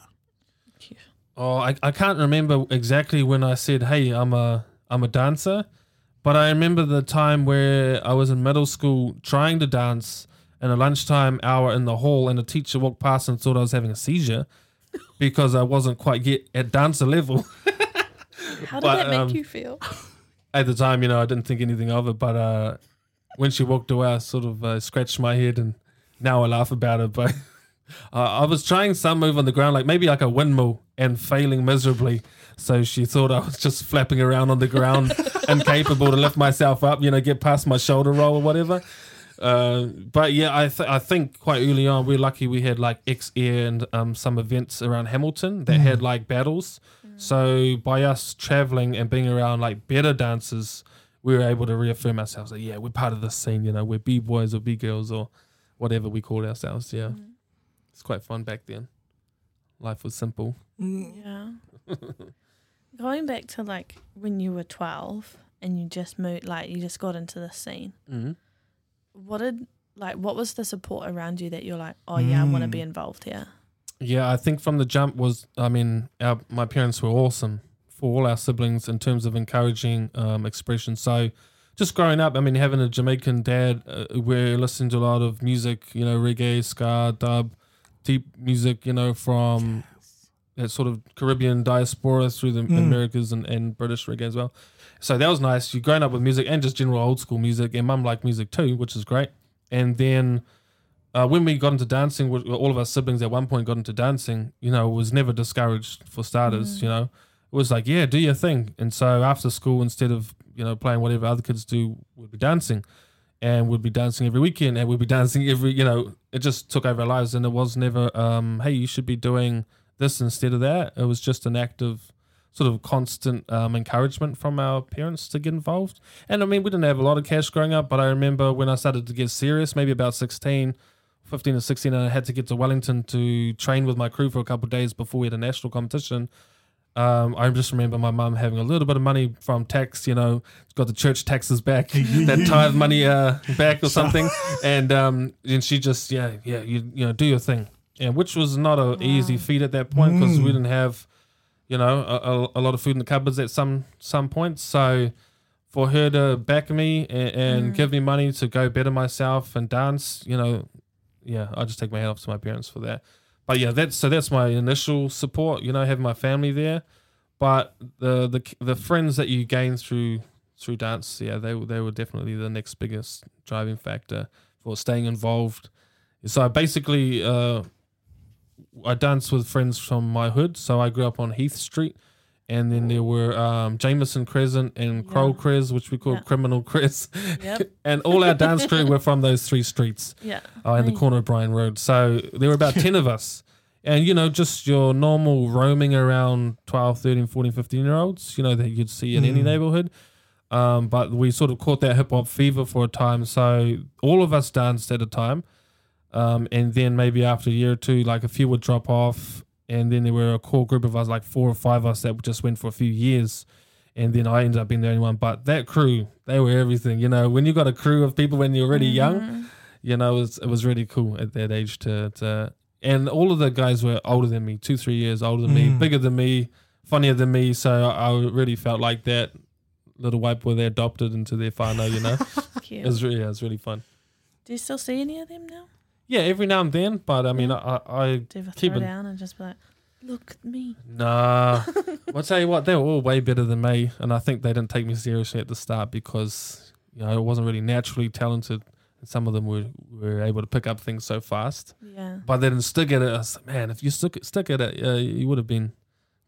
Oh, I, I can't remember exactly when I said, "Hey, I'm a I'm a dancer," but I remember the time where I was in middle school trying to dance in a lunchtime hour in the hall, and a teacher walked past and thought I was having a seizure because I wasn't quite yet at dancer level. How did But, that make um, you feel? At the time, you know, I didn't think anything of it, but uh, when she walked away, I sort of uh, scratched my head, and now I laugh about it. But uh, I was trying some move on the ground, like maybe like a windmill, and failing miserably. So she thought I was just flapping around on the ground, incapable to lift myself up, you know, get past my shoulder roll or whatever. Uh, but yeah, I th- I think quite early on we're lucky we had like X Air and um, some events around Hamilton that had like battles. So by us traveling and being around like better dancers, we were able to reaffirm ourselves that yeah, we're part of this scene. You know, we're b boys or b girls or whatever we called ourselves. Yeah, it's quite fun back then. Life was simple. Yeah. Going back to like when you were 12 and you just moved, like you just got into the scene, Mm-hmm. what did, like, what was the support around you that you're like, oh yeah, I want to be Mm. involved here? Yeah, I think from the jump was, I mean, our, my parents were awesome for all our siblings in terms of encouraging um, expression. So just growing up, I mean, having a Jamaican dad, uh, we're listening to a lot of music, you know, reggae, ska, dub, deep music, you know, from that sort of Caribbean diaspora through the Mm. Americas and, and British reggae as well. So that was nice. You're growing up with music and just general old school music, and mum liked music too, which is great. And then uh, when we got into dancing, all of our siblings at one point got into dancing. You know, was never discouraged for starters. Mm. You know, it was like, yeah, do your thing. And so after school, instead of you know playing whatever other kids do, we'd be dancing, and we'd be dancing every weekend, and we'd be dancing every. You know, it just took over our lives, and it was never, um, hey, you should be doing this instead of that. It was just an act of sort of constant um, encouragement from our parents to get involved. And I mean, we didn't have a lot of cash growing up, but I remember when I started to get serious, maybe about 16, 15 or 16, and I had to get to Wellington to train with my crew for a couple of days before we had a national competition. Um, I just remember my mum having a little bit of money from tax, you know, got the church taxes back, that tithe money uh, back or something, and um, and she just yeah yeah you you know do your thing, and which was not a easy Wow. feat at that point because we Mm. didn't have, you know, a, a, a lot of food in the cupboards at some some points. So for her to back me and, and Mm. give me money to go better myself and dance, you know, yeah, I just take my hat off to my parents for that. But yeah, that's so that's my initial support. You know, having my family there, but the the the friends that you gain through through dance, yeah, they they were definitely the next biggest driving factor for staying involved. So I basically, uh, I danced with friends from my hood. So I grew up on Heath Street, and then there were um, Jameson Crescent and Kroll Yeah. Cres, which we call Yeah. Criminal Cres, Yep. and all our dance crew were from those three streets Yeah. uh, in the corner of Bryan Road. So there were about 10 of us. And, you know, just your normal roaming around 12, 13, 14, 15 year olds, you know, that you'd see in any Mm. neighborhood. Um, but we sort of caught that hip hop fever for a time. So all of us danced at a time. Um, and then maybe after a year or two, like a few would drop off. And then there were a core group of us, like four or five of us, that just went for a few years. And then I ended up being the only one. But that crew, they were everything. You know, when you got a crew of people when you're really young, Mhm. you know, it was, it was really cool at that age to, to, and all of the guys were older than me, two, three years older than me, Mm. bigger than me, funnier than me. So I, I really felt like that little white boy they adopted into their whānau, you know. Cute. it was really, yeah, it was really fun. Do you still see any of them now? Yeah, every now and then, but I mean. I, I, Do you ever Keep throw it- down and just be like, look at me? nah. I'll tell you what, they were all way better than me, and I think they didn't take me seriously at the start because you know I wasn't really naturally talented. And some of them were, were able to pick up things so fast. Yeah. But then stick at it, I was like, man, if you stuck stick at it, uh, you would have been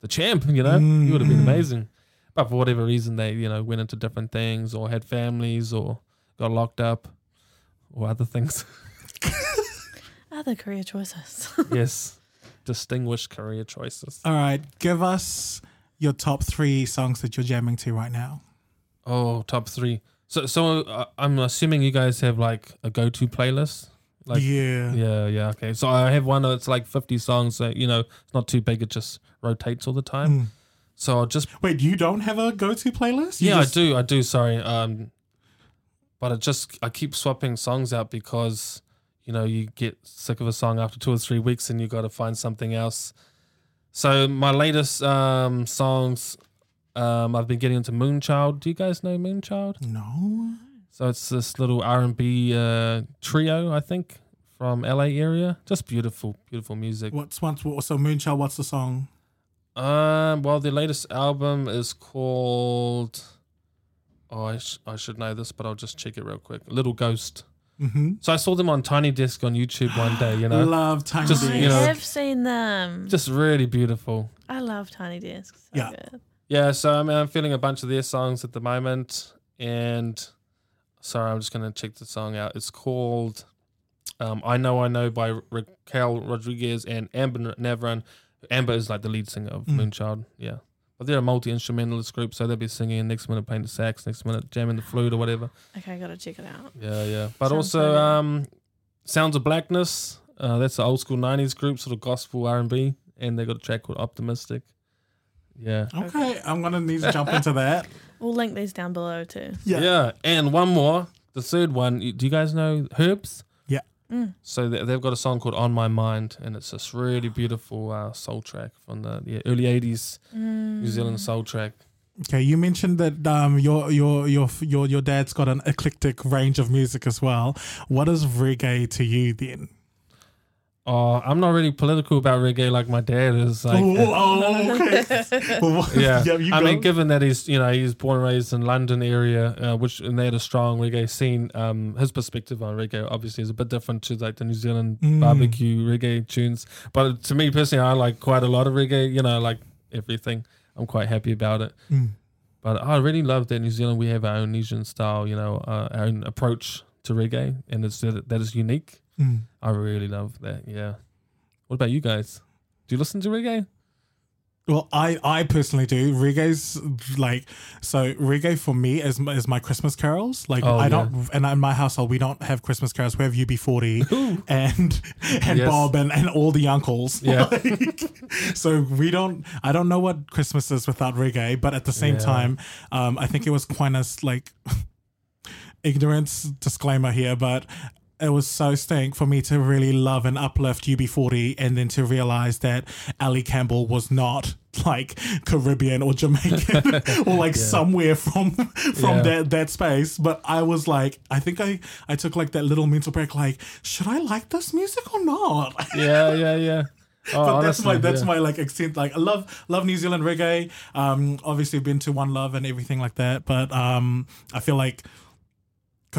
the champ. You know, you would have been Mm. amazing. But for whatever reason, they you know went into different things or had families or got locked up or other things. Other career choices. yes, distinguished career choices. All right, give us your top three songs that you're jamming to right now. Oh, top three. So so uh, I'm assuming you guys have like a go-to playlist. Like yeah. yeah, yeah, okay. So I have one that's like 50 songs. So you know, it's not too big. It just rotates all the time. Mm. So I'll just Wait, you don't have a go-to playlist? You yeah, just- I do. I do. Sorry. Um, but I just I keep swapping songs out because you know you get sick of a song after two or three weeks and you got to find something else. So my latest um songs, um, I've been getting into Moonchild. Do you guys know Moonchild? No. So it's this little R and B uh, trio, I think, from LA area. Just beautiful, beautiful music. What's what's what, so Moonchild? What's the song? Um, well, the latest album is called. Oh, I, sh- I should know this, but I'll just check it real quick. Little Ghost. Mm-hmm. So I saw them on Tiny Desk on YouTube one day. You know, Love Tiny Just, I you know- have seen them. just really beautiful. I love Tiny Desks. So Yeah. good. Yeah, so I mean, I'm feeling a bunch of their songs at the moment, and sorry, I'm just gonna check the song out. It's called um, "I Know I Know" by Raquel Rodriguez and Amber Navran. Amber is like the lead singer of Mm. Moonchild. Yeah, but they're a multi instrumentalist group, so they'll be singing next minute playing the sax, next minute jamming the flute or whatever. Okay, I gotta check it out. Yeah, yeah. But Sounds also, very- um, Sounds of Blackness. Uh, that's an old school '90s group, sort of gospel R and B, and they got a track called "Optimistic." Yeah. Okay, I'm gonna need to jump into that. We'll link these down below too. Yeah. Yeah. and one more, the third one. Do you guys know Herbs? Yeah. Mm. So they- they've got a song called "On My Mind," and it's this really beautiful uh, soul track from the, the early '80s New Zealand soul track. Okay, you mentioned that um, your your your your your dad's got an eclectic range of music as well. What is reggae to you then? Oh, I'm not really political about reggae like my dad is. Like, oh, oh, okay. Well, yeah, you I mean, given that he's you know he's born and raised in London area, uh, which and they had a strong reggae scene. Um, his perspective on reggae obviously is a bit different to like the New Zealand Mm. barbecue reggae tunes. But to me personally, I like quite a lot of reggae. You know, like everything. I'm quite happy about it. Mm. But I really love that New Zealand we have our own New Zealand style. You know, uh, our own approach to reggae, and it's that that is unique. Mm. I really love that. Yeah. What about you guys? Do you listen to reggae? Well, I, I personally do. Reggae's like so. Reggae for me is my- is my Christmas carols. Like Oh, I yeah. don't, and in my household we don't have Christmas carols. We have UB40 and and Yes. Bob and, and all the uncles. Yeah. Like, so we don't. I don't know what Christmas is without reggae. But at the same Yeah. time, um, I think it was Quinas like ignorance disclaimer here, but it was so stink for me to really love and uplift UB40 and then to realize that Ali Campbell was not like Caribbean or Jamaican or like somewhere from from Yeah. that that space but I was like I think I I took like that little mental break like should I like this music or not yeah, yeah, yeah. Oh, but that's my that's yeah. my like extent. Like I love love New Zealand reggae. Um, obviously been to One Love and everything like that. But um, I feel like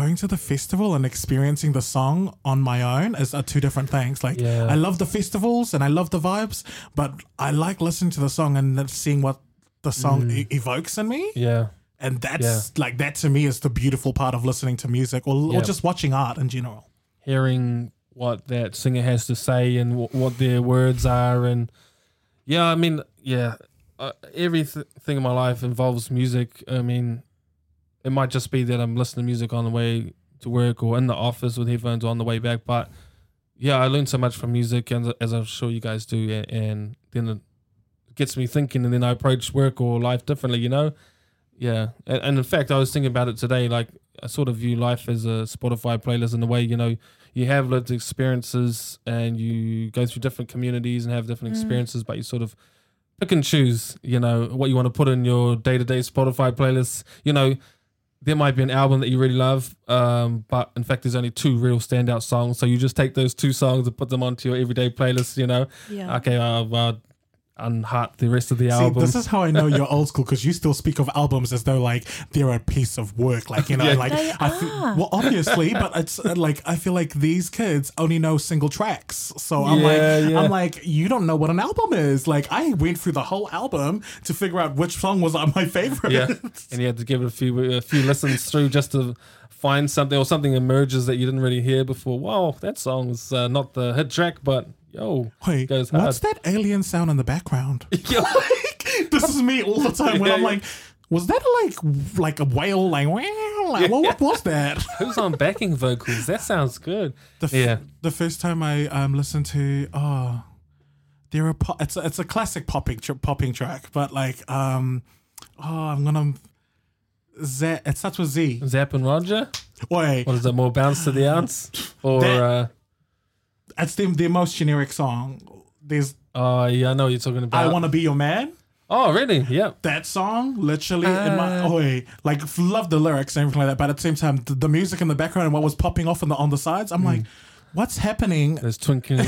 going to the festival and experiencing the song on my own is are two different things. Like Yeah. I love the festivals and I love the vibes, but I like listening to the song and seeing what the song e- evokes in me. Mm. Yeah. And that's like that to me is the beautiful part of listening to music or, or just watching art in general. Hearing what that singer has to say and w- what their words are, and yeah, I mean, yeah, uh, everything in my life involves music. I mean, it might just be that I'm listening to music on the way to work or in the office with headphones on the way back, but yeah, I learned so much from music, and as I'm sure you guys do, a- and then it gets me thinking, and then I approach work or life differently. You know, yeah. And, and in fact, I was thinking about it today. Like, I sort of view life as a Spotify playlist in a way. You know, you have lived experiences, and you go through different communities and have different Mm. experiences, but you sort of pick and choose. You know, what you want to put in your day to day Spotify playlist. You know there might be an album that you really love, um, but in fact, there's only two real standout songs. So you just take those two songs and put them onto your everyday playlist. You know, Yeah. okay, I'll, I'll the rest of the See, album. this is how I know you're old school because you still speak of albums as though like they're a piece of work, like you know, Yeah. like They I feel, well, obviously, but it's uh, like I feel like these kids only know single tracks, so I'm Yeah, like, yeah. I'm like, you don't know what an album is. Like I went through the whole album to figure out which song was my favorite. yeah, and you had to give it a few a few listens through just to find something or something emerges that you didn't really hear before. Wow, that song was uh, not the hit track, but yo, Wait, goes what's that alien sound in the background? Yo, like, this is me all the time when Yeah, I'm yeah. like, was that like like a whale? Like, wow, like, well, what was that? who's on backing vocals? That sounds good. The f- Yeah. The first time I um listened to oh, there are po- it's a, it's a classic popping tr- popping track, but like um oh I'm gonna Z it starts with Z. Zapp and Roger. Wait, What is it? More bounce to the ounce, or That- uh, it's the the most generic song. There's oh yeah, I know what you're talking about. I wanna be your man. Oh really? Yeah. That song, literally in my Uh. oh like love the lyrics and everything like that, but at the same time, the, the music in the background and what was popping off on the on the sides, I'm like, what's happening? There's twinkling,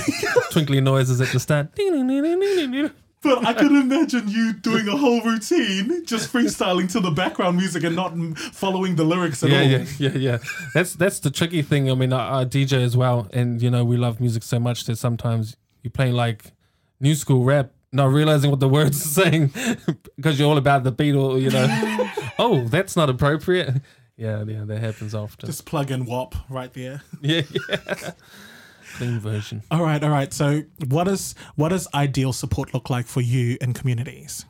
twinkly noises at the start. But I could imagine you doing a whole routine, just freestyling to the background music and not following the lyrics at yeah, all. yeah, yeah, yeah. That's that's the tricky thing. I mean, I, I DJ as well, and you know, we love music so much that sometimes you're playing like new school rap, not realizing what the words are saying because you're all about the beat, or you know, oh, that's not appropriate. Yeah, yeah, that happens often. Just plug in WAP right there. yeah, yeah. Clean version. All right, all right. So, what is what does ideal support look like for you in communities,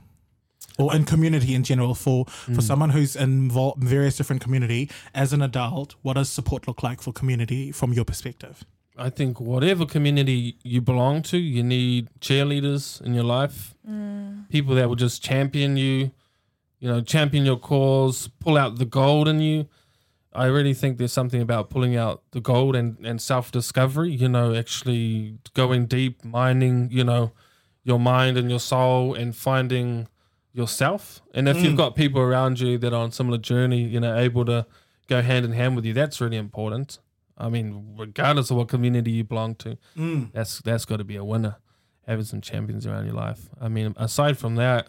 or in community in general? For for mm. someone who's involved in various different community as an adult, what does support look like for community from your perspective? I think whatever community you belong to, you need cheerleaders in your life, mm. people that will just champion you, you know, champion your cause, pull out the gold in you. I really think there's something about pulling out the gold and, and self discovery, you know, actually going deep, mining, you know, your mind and your soul and finding yourself. And if you've mm. got people around you that are on similar journey, you know, able to go hand in hand with you, that's really important. I mean, regardless of what community you belong to, mm. that's that's got to be a winner. Having some champions around your life. I mean, aside from that,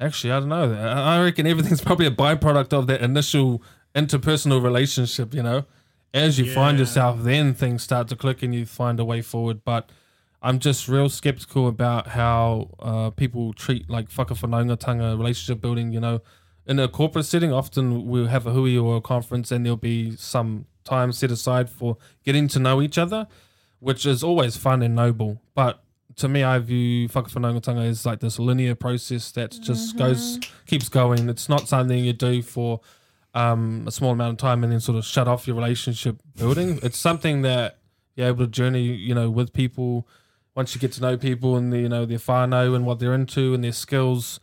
actually, I don't know. I I reckon everything's probably a byproduct of that initial interpersonal relationship. You know, as you find yourself, then things start to click and you find a way forward. But I'm just real skeptical about how uh, people treat like whakawhanaungatanga relationship building. You know, in a corporate setting, often we'll have a hui or a conference, and there'll be some time set aside for getting to know each other, which is always fun and noble. But to me, I view whakawhanaungatanga as like this linear process that just goes, keeps going. It's not something you do for um, a small amount of time and then sort of shut off your relationship building. it's something that you're able to journey, you know, with people. Once you get to know people and the, you know their whānau and what they're into and their skills,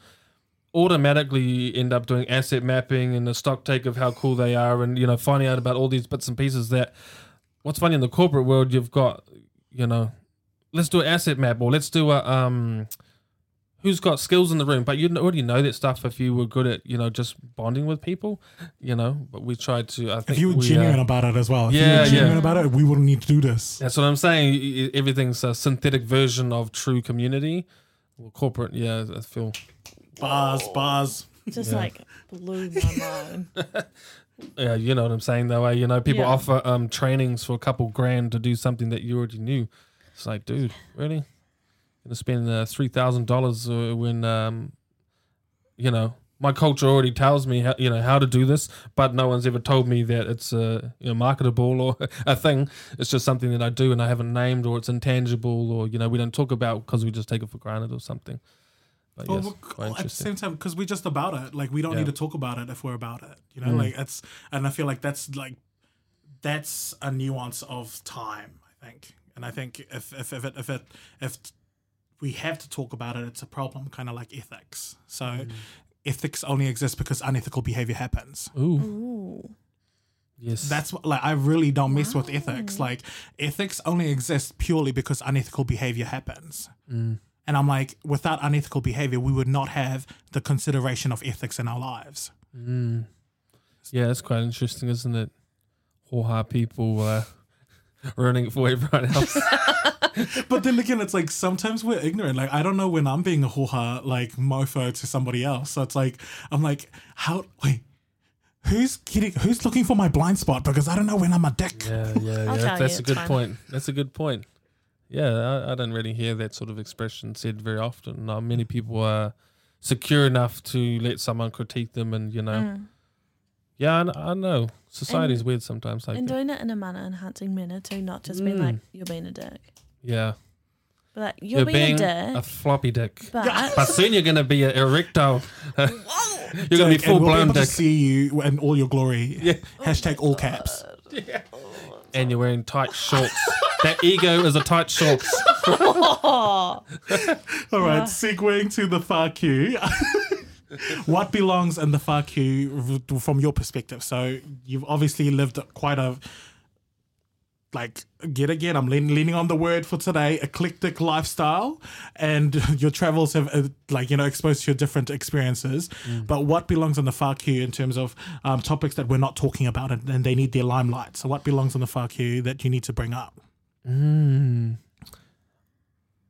automatically you end up doing asset mapping and a stock take of how cool they are and you know finding out about all these bits and pieces that what's funny in the corporate world you've got you know let's do an asset map or let's do a um who's got skills in the room but you already know that stuff if you were good at you know just bonding with people you know but we tried to i think If you were we, uh, genuine about it as well, if you yeah, were genuine yeah. about it, we wouldn't need to do this. that's what i'm saying Y- y- everything's a synthetic version of true community well, corporate yeah i feel Bars, bars. Just Yeah. like blew my mind. Yeah, you know what I'm saying though. eh? You know, people Yeah. offer um trainings for a couple grand to do something that you already knew. It's like, dude, really? Gonna spend uh, three thousand dollars uh, when um, you know, my culture already tells me how you know how to do this, but no one's ever told me that it's uh, you know marketable or a thing. It's just something that I do and I haven't named or it's intangible or you know we don't talk about because we just take it for granted or something. But Well, yes, at the same time, because we're just about it. Like we don't Yeah. need to talk about it if we're about it. You know, Mm. like it's, and I feel like that's like, that's a nuance of time. I think, and I think if if if it if it if we have to talk about it, it's a problem. Kind of like ethics. So. Mm. Ethics only exists because unethical behavior happens. Ooh, Ooh. yes, That's what, like I really don't mess with ethics. Like ethics only exists purely because unethical behavior happens. Mm. And I'm like, without unethical behavior, we would not have the consideration of ethics in our lives. Mm. Yeah, that's quite interesting, isn't it? Hoha people uh, ruining it for everyone else. But then again, it's like sometimes we're ignorant. Like I don't know when I'm being a hoha like mofo to somebody else. So it's like I'm like, how wait, who's getting who's looking for my blind spot? Because I don't know when I'm a dick. yeah, yeah, I'll yeah. tell That's you, a it's good fine. point. That's a good point. Yeah, I, I don't really hear that sort of expression said very often. Not many people are secure enough to let someone critique them, and you know, Mm. Yeah, I, kn- I know society's weird sometimes. Like And that. doing it in a manner enhancing manner too, not just being Mm. like, you're being a dick. yeah, But like, you're, you're, being, being a dick. a floppy dick. but But soon you're gonna be an erectile. you're gonna be Dick, and full we'll be blown able to see you in all your glory. Yeah. Hashtag all caps. and you're wearing tight shorts. that ego is a tight shorts. oh, All right, segueing to the far queue. what belongs in the far queue from your perspective? So you've obviously lived quite a like yet again i'm leaning, leaning on the word for today eclectic lifestyle. And your travels have uh, like you know exposed to different experiences. But what belongs on the far queue in terms of um, topics that we're not talking about and, and they need their limelight. So what belongs on the far queue that you need to bring up? Mm.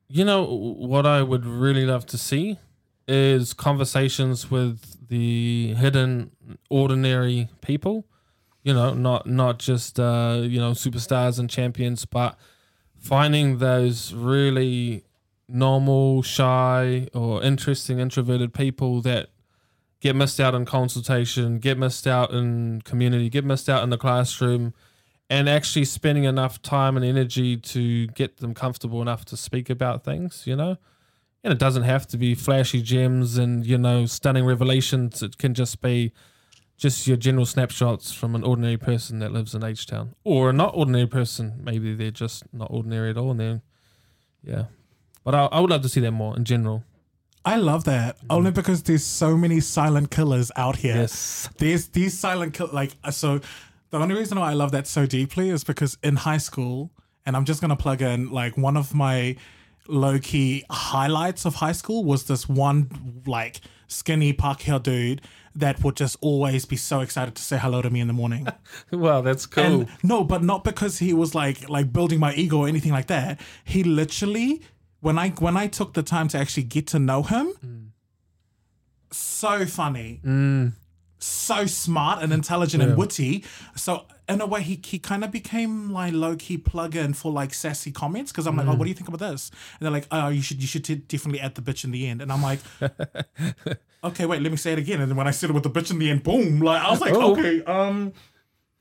You know what I would really love to see is conversations with the hidden, ordinary people. You know, not not just uh, you know superstars and champions, but finding those really normal, shy, or interesting introverted people that get missed out in consultation, get missed out in community, get missed out in the classroom, and actually spending enough time and energy to get them comfortable enough to speak about things, you know? And it doesn't have to be flashy gems and, you know, stunning revelations. It can just be just your general snapshots from an ordinary person that lives in H Town. Or a not ordinary person. Maybe they're just not ordinary at all. And then, yeah. But I, I would love to see that more in general. I love that only because there's so many silent killers out here. Yes. There's these silent kill like uh, so. The only reason why I love that so deeply is because in high school, and I'm just gonna plug in like one of my low key highlights of high school was this one like skinny Park Hill dude that would just always be so excited to say hello to me in the morning. Wow, that's cool. And no, but not because he was like like building my ego or anything like that. He literally when I when I took the time to actually get to know him, mm. so funny, mm. so smart and intelligent and witty. So in a way, he he kind of became like low key plug-in for like sassy comments because I'm like, oh, what do you think about this? And they're like, oh, you should you should t- definitely add the bitch in the end. And I'm like. Okay, wait, let me say it again. And then when I said it with the bitch in the end, boom! Like I was like, Oh. okay, um,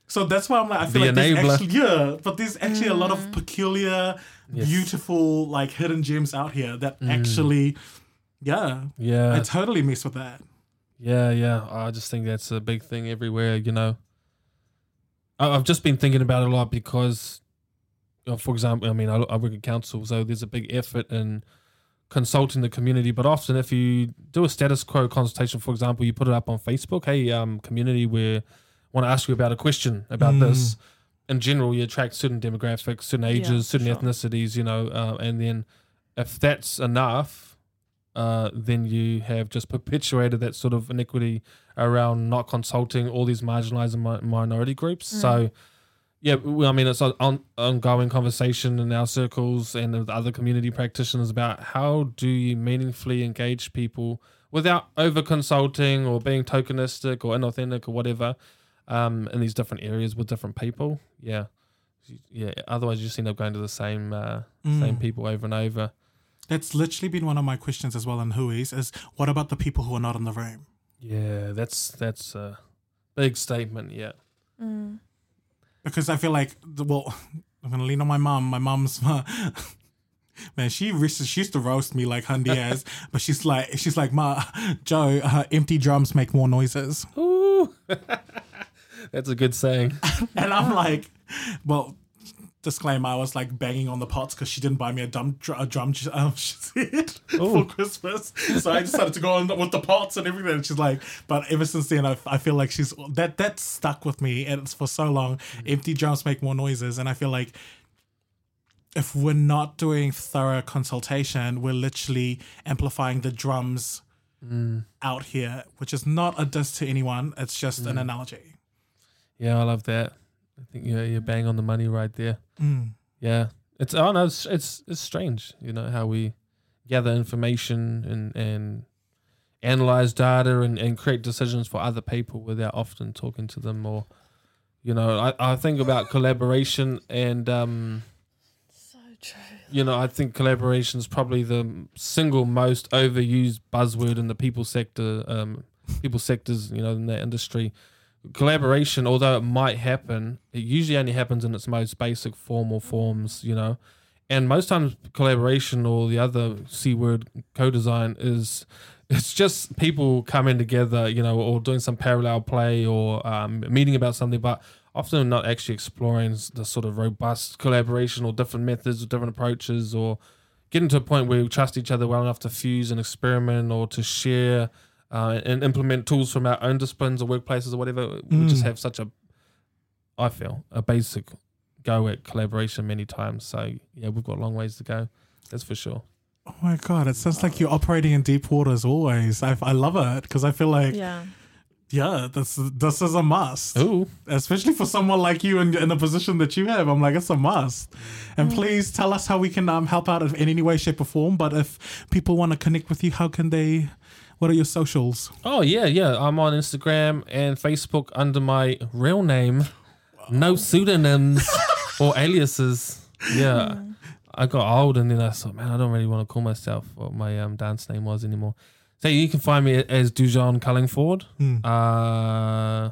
so that's why I'm like, I feel The like there's actually, yeah, but there's actually a lot of peculiar, Yes. beautiful, like hidden gems out here that actually, yeah, yeah. I totally miss with that. Yeah, yeah. I just think that's a big thing everywhere, you know. I- I've just been thinking about it a lot because, uh, for example, I mean, I, I work at council, so there's a big effort in consulting the community. But often, if you do a status quo consultation, for example, you put it up on Facebook, hey, um, community, we want to ask you about a question about this. In general, you attract certain demographics, certain ages, certain sure. ethnicities, you know, uh, and then if that's enough, uh, then you have just perpetuated that sort of iniquity around not consulting all these marginalized mi- minority groups. So, yeah, well, I mean, it's an on, ongoing conversation in our circles and with other community practitioners about how do you meaningfully engage people without over consulting or being tokenistic or inauthentic or whatever um, in these different areas with different people. Yeah. Yeah. Otherwise, you just end up going to the same uh, same people over and over. That's literally been one of my questions as well in Hui's is what about the people who are not in the room? Yeah, that's that's a big statement. Yeah. Mm. Because I feel like, well, I'm gonna lean on my mom. My mom's man. She ris- she used to roast me like Hun Diaz, but she's like she's like Ma Joe. Uh, empty drums make more noises. Ooh. that's a good saying. And I'm like, well, disclaimer, I was like banging on the pots because she didn't buy me a drum, dr- a drum um, for Christmas. So I decided to go on with the pots and everything. And she's like, but ever since then, I, I feel like she's that that stuck with me, and it's for so long. Mm. Empty drums make more noises, and I feel like if we're not doing thorough consultation, we're literally amplifying the drums mm. out here, which is not a diss to anyone. It's just an mm. analogy. Yeah, I love that. I think you're you're bang on the money right there. Mm. Yeah, it's oh no, it's it's it's strange, you know, how we gather information and and analyze data and, and create decisions for other people without often talking to them or you know, I, I think about collaboration and um So true. you know, I think collaboration is probably the single most overused buzzword in the people sector, um, people sectors, you know, in that industry. Collaboration, although it might happen, it usually only happens in its most basic form or forms, you know. And most times, collaboration or the other c word co-design is it's just people coming together, you know, or doing some parallel play or um, meeting about something, but often not actually exploring the sort of robust collaboration or different methods or different approaches or getting to a point where we trust each other well enough to fuse and experiment or to share uh, and implement tools from our own disciplines or workplaces or whatever. We just Mm. have such a, I feel, a basic go at collaboration many times. So yeah, we've got a long ways to go. That's for sure. Oh my god, it sounds like you're operating in deep waters always. I, I love it because I feel like Yeah. Yeah, this this is a must. Ooh. Especially for someone like you in, in a position that you have. I'm like, it's a must. And please tell us how we can um, help out in any way, shape, or form. But if people want to connect with you, how can they? What are your socials? Oh yeah, yeah. I'm on Instagram and Facebook under my real name, no pseudonyms or aliases. Yeah, I got old and then I thought, man, I don't really want to call myself what my um, dance name was anymore. So you can find me as Dujon Cullingford. Uh,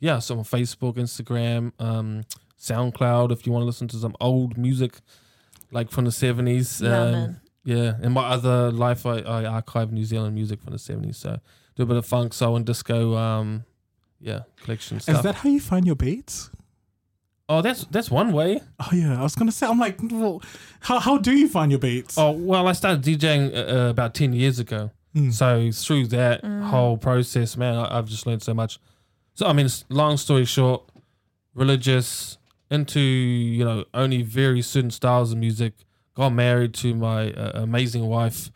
yeah, so on Facebook, Instagram, um, SoundCloud. If you want to listen to some old music, like from the seventies. Yeah, um, man. Yeah, in my other life, I, I archive New Zealand music from the seventies. So do a bit of funk, soul, and disco. Um, yeah, collection stuff. Is that how you find your beats? oh, that's that's one way. Oh yeah, I was gonna say. I'm like, well, how how do you find your beats? Oh well, I started DJing uh, uh, about ten years ago. Mm. So through that whole process, man, I, I've just learned so much. So I mean, long story short, religious into you know only very certain styles of music. Got married to my uh, amazing wife,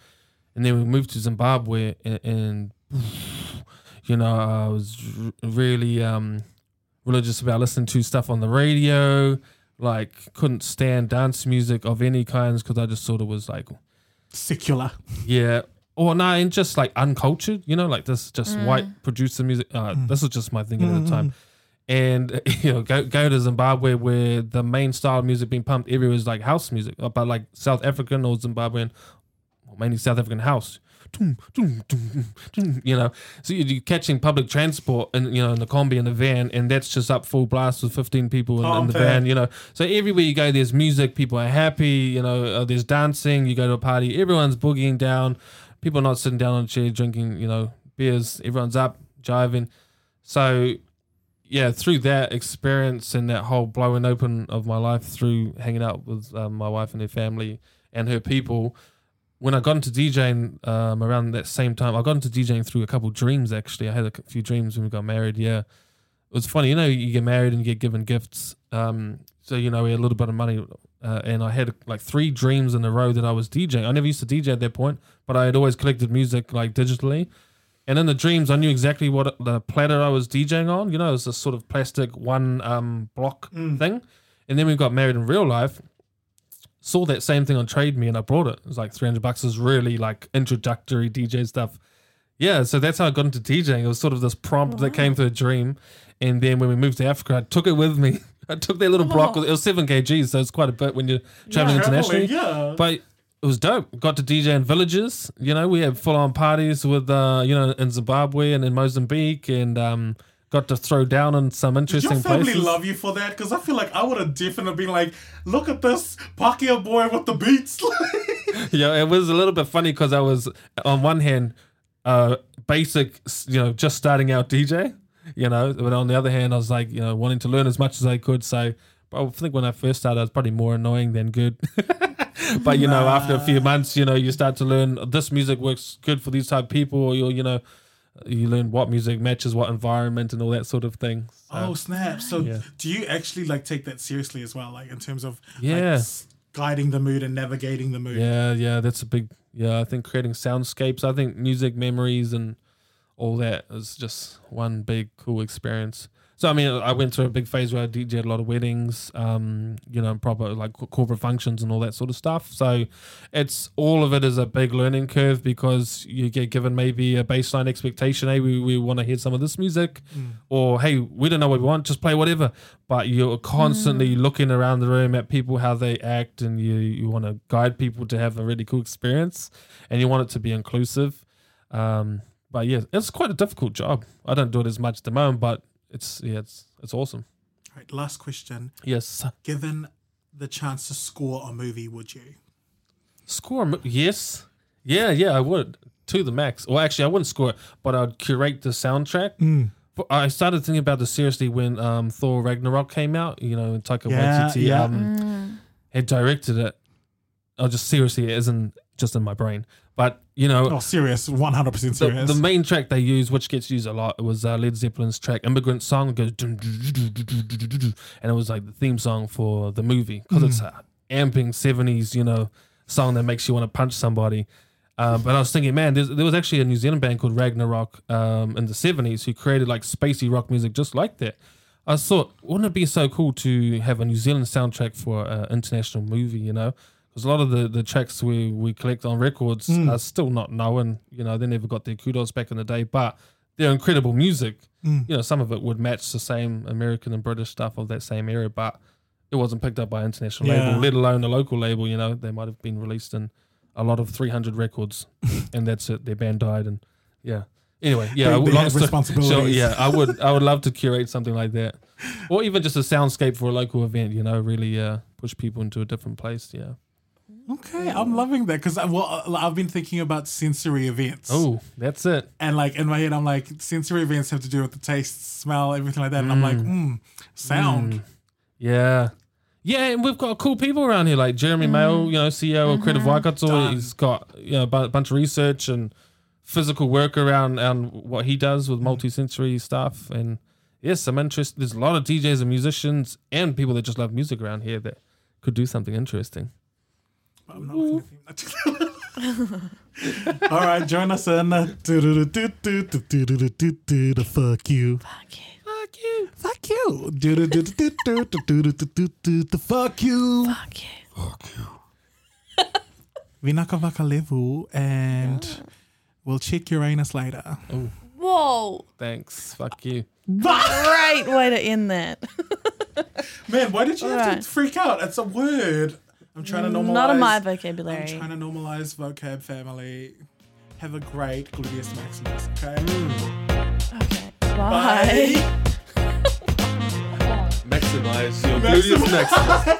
and then we moved to Zimbabwe, and, and you know I was r- really um, religious about listening to stuff on the radio. Like couldn't stand dance music of any kinds because I just sort of was like Secular. yeah. Or no, and just like uncultured, you know, like this just white producer music. Uh, This was just my thinking at the time. And you know, go go to Zimbabwe where the main style of music being pumped everywhere is like house music, uh, but like South African or Zimbabwean, mainly South African house. You know, so you- you're catching public transport and you know in the combi and the van, and that's just up full blast with 15 people in, Oh, in the van. You know, so everywhere you go, there's music. People are happy. You know, uh, there's dancing. You go to a party, everyone's boogieing down. People are not sitting down on a chair drinking. You know, beers. Everyone's up jiving. So yeah, through that experience and that whole blowing open of my life through hanging out with um, my wife and her family and her people, when I got into DJing um, around that same time, I got into DJing through a couple dreams actually. I had a few dreams when we got married. Yeah, it was funny. You know, you get married and you get given gifts. Um, so you know, we had a little bit of money, uh, and I had like three dreams in a row that I was DJing. I never used to DJ at that point, but I had always collected music like digitally. And in the dreams, I knew exactly what the platter I was DJing on. You know, it was this sort of plastic one um, block thing. And then we got married in real life. Saw that same thing on Trade Me, and I brought it. It was like three hundred bucks. Was really like introductory DJ stuff. Yeah, so that's how I got into DJing. It was sort of this prompt that came through a dream, and then when we moved to Africa, I took it with me. I took that little block. It was seven kgs, so it's quite a bit when you're traveling internationally. Yeah. But it was dope. Got to DJ in villages. You know, we had full on parties with, uh, you know, in Zimbabwe and in Mozambique, and um, got to throw down in some Did interesting your family places. love you for that? Because I feel like I would have definitely been like, look at this Pākehā boy with the beats. yeah, it was a little bit funny because I was on one hand, uh, basic, you know, just starting out DJ, you know, but on the other hand, I was like, you know, wanting to learn as much as I could. So, I think when I first started, I was probably more annoying than good. but you know, after a few months, you know, you start to learn this music works good for these type of people, or you you know, you learn what music matches what environment and all that sort of thing. So, oh snap! So Yeah. do you actually like take that seriously as well, like in terms of like, Yeah. s- guiding the mood and navigating the mood? Yeah, yeah, that's a big. Yeah, I think creating soundscapes. I think music memories and all that is just one big cool experience. So I mean, I went through a big phase where I DJed a lot of weddings, um, you know, proper like corporate functions and all that sort of stuff. So it's all of it is a big learning curve because you get given maybe a baseline expectation. Hey, we, we want to hear some of this music, or hey, we don't know what we want, just play whatever. But you're constantly looking around the room at people how they act, and you you want to guide people to have a really cool experience, and you want it to be inclusive. Um, but yeah, it's quite a difficult job. I don't do it as much at the moment, but it's yeah, it's it's awesome. Right, last question. Yes, Given the chance to score a movie, would you? score. mo- Yes, yeah, yeah, I would to the max. Well, actually, I wouldn't score it, but I'd curate the soundtrack. But I started thinking about this seriously when um, Thor Ragnarok came out. You know, and Taika Yeah, Waititi yeah. um, had directed it. Oh, just seriously, it isn't just in my brain. But you know, oh, serious, one hundred percent serious. The, the, main track they used, which gets used a lot, was uh, Led Zeppelin's track "Immigrant Song." Goes and it was like the theme song for the movie because mm. it's hmm. an amping seventies, you know, song that makes you want to punch somebody. Uh, but I was thinking, man, there was actually a New Zealand band called Ragnarok um, in the seventies who created like spacey rock music just like that. I thought, wouldn't it be so cool to have a New Zealand soundtrack for an international movie? You know, because a lot of the, the tracks we, we collect on records are still not known. You know, they never got their kudos back in the day, but they're incredible music. You know, some of it would match the same American and British stuff of that same era, but it wasn't picked up by an international Yeah. label, let alone a local label. You know, they might have been released in a lot of 300 records, and that's it. Their band died, and yeah. Anyway, yeah, They- I would- they responsibilities. So, yeah, I would, I would love to curate something like that, or even just a soundscape for a local event. You know, really uh, push people into a different place. Yeah. Okay, I'm loving that because well, uh, I've been thinking about sensory events. Oh, that's it. and like in my head, I'm like sensory events have to do with the taste, smell, everything like that, and I'm like, mm, mm sound. Mm. Yeah. Yeah, and we've got cool people around here like Jeremy mm. Mayall, you know, CEO of Creative mm-hmm. Waikato. Done. He's got you know a bunch of research and physical work around and what he does with multi-sensory stuff. And yes, some interest. There's a lot of DJs and musicians and people that just love music around here that could do something interesting but I'm not looking All right, join us in the the fuck you. Fuck you. Fuck you. Fuck you. The fuck you. Fuck you. Fuck you. Vinaka Vaka Levu and we'll check your anus later. Whoa. Thanks. Fuck you. Great way to end that. Man, why did you have to freak out? It's a word. I'm trying to mm, normalize. Not in my vocabulary. I'm trying to normalize vocab family. Have a great gluteus maximus, okay? Okay. Bye. Maximize your Maximize. gluteus maximus.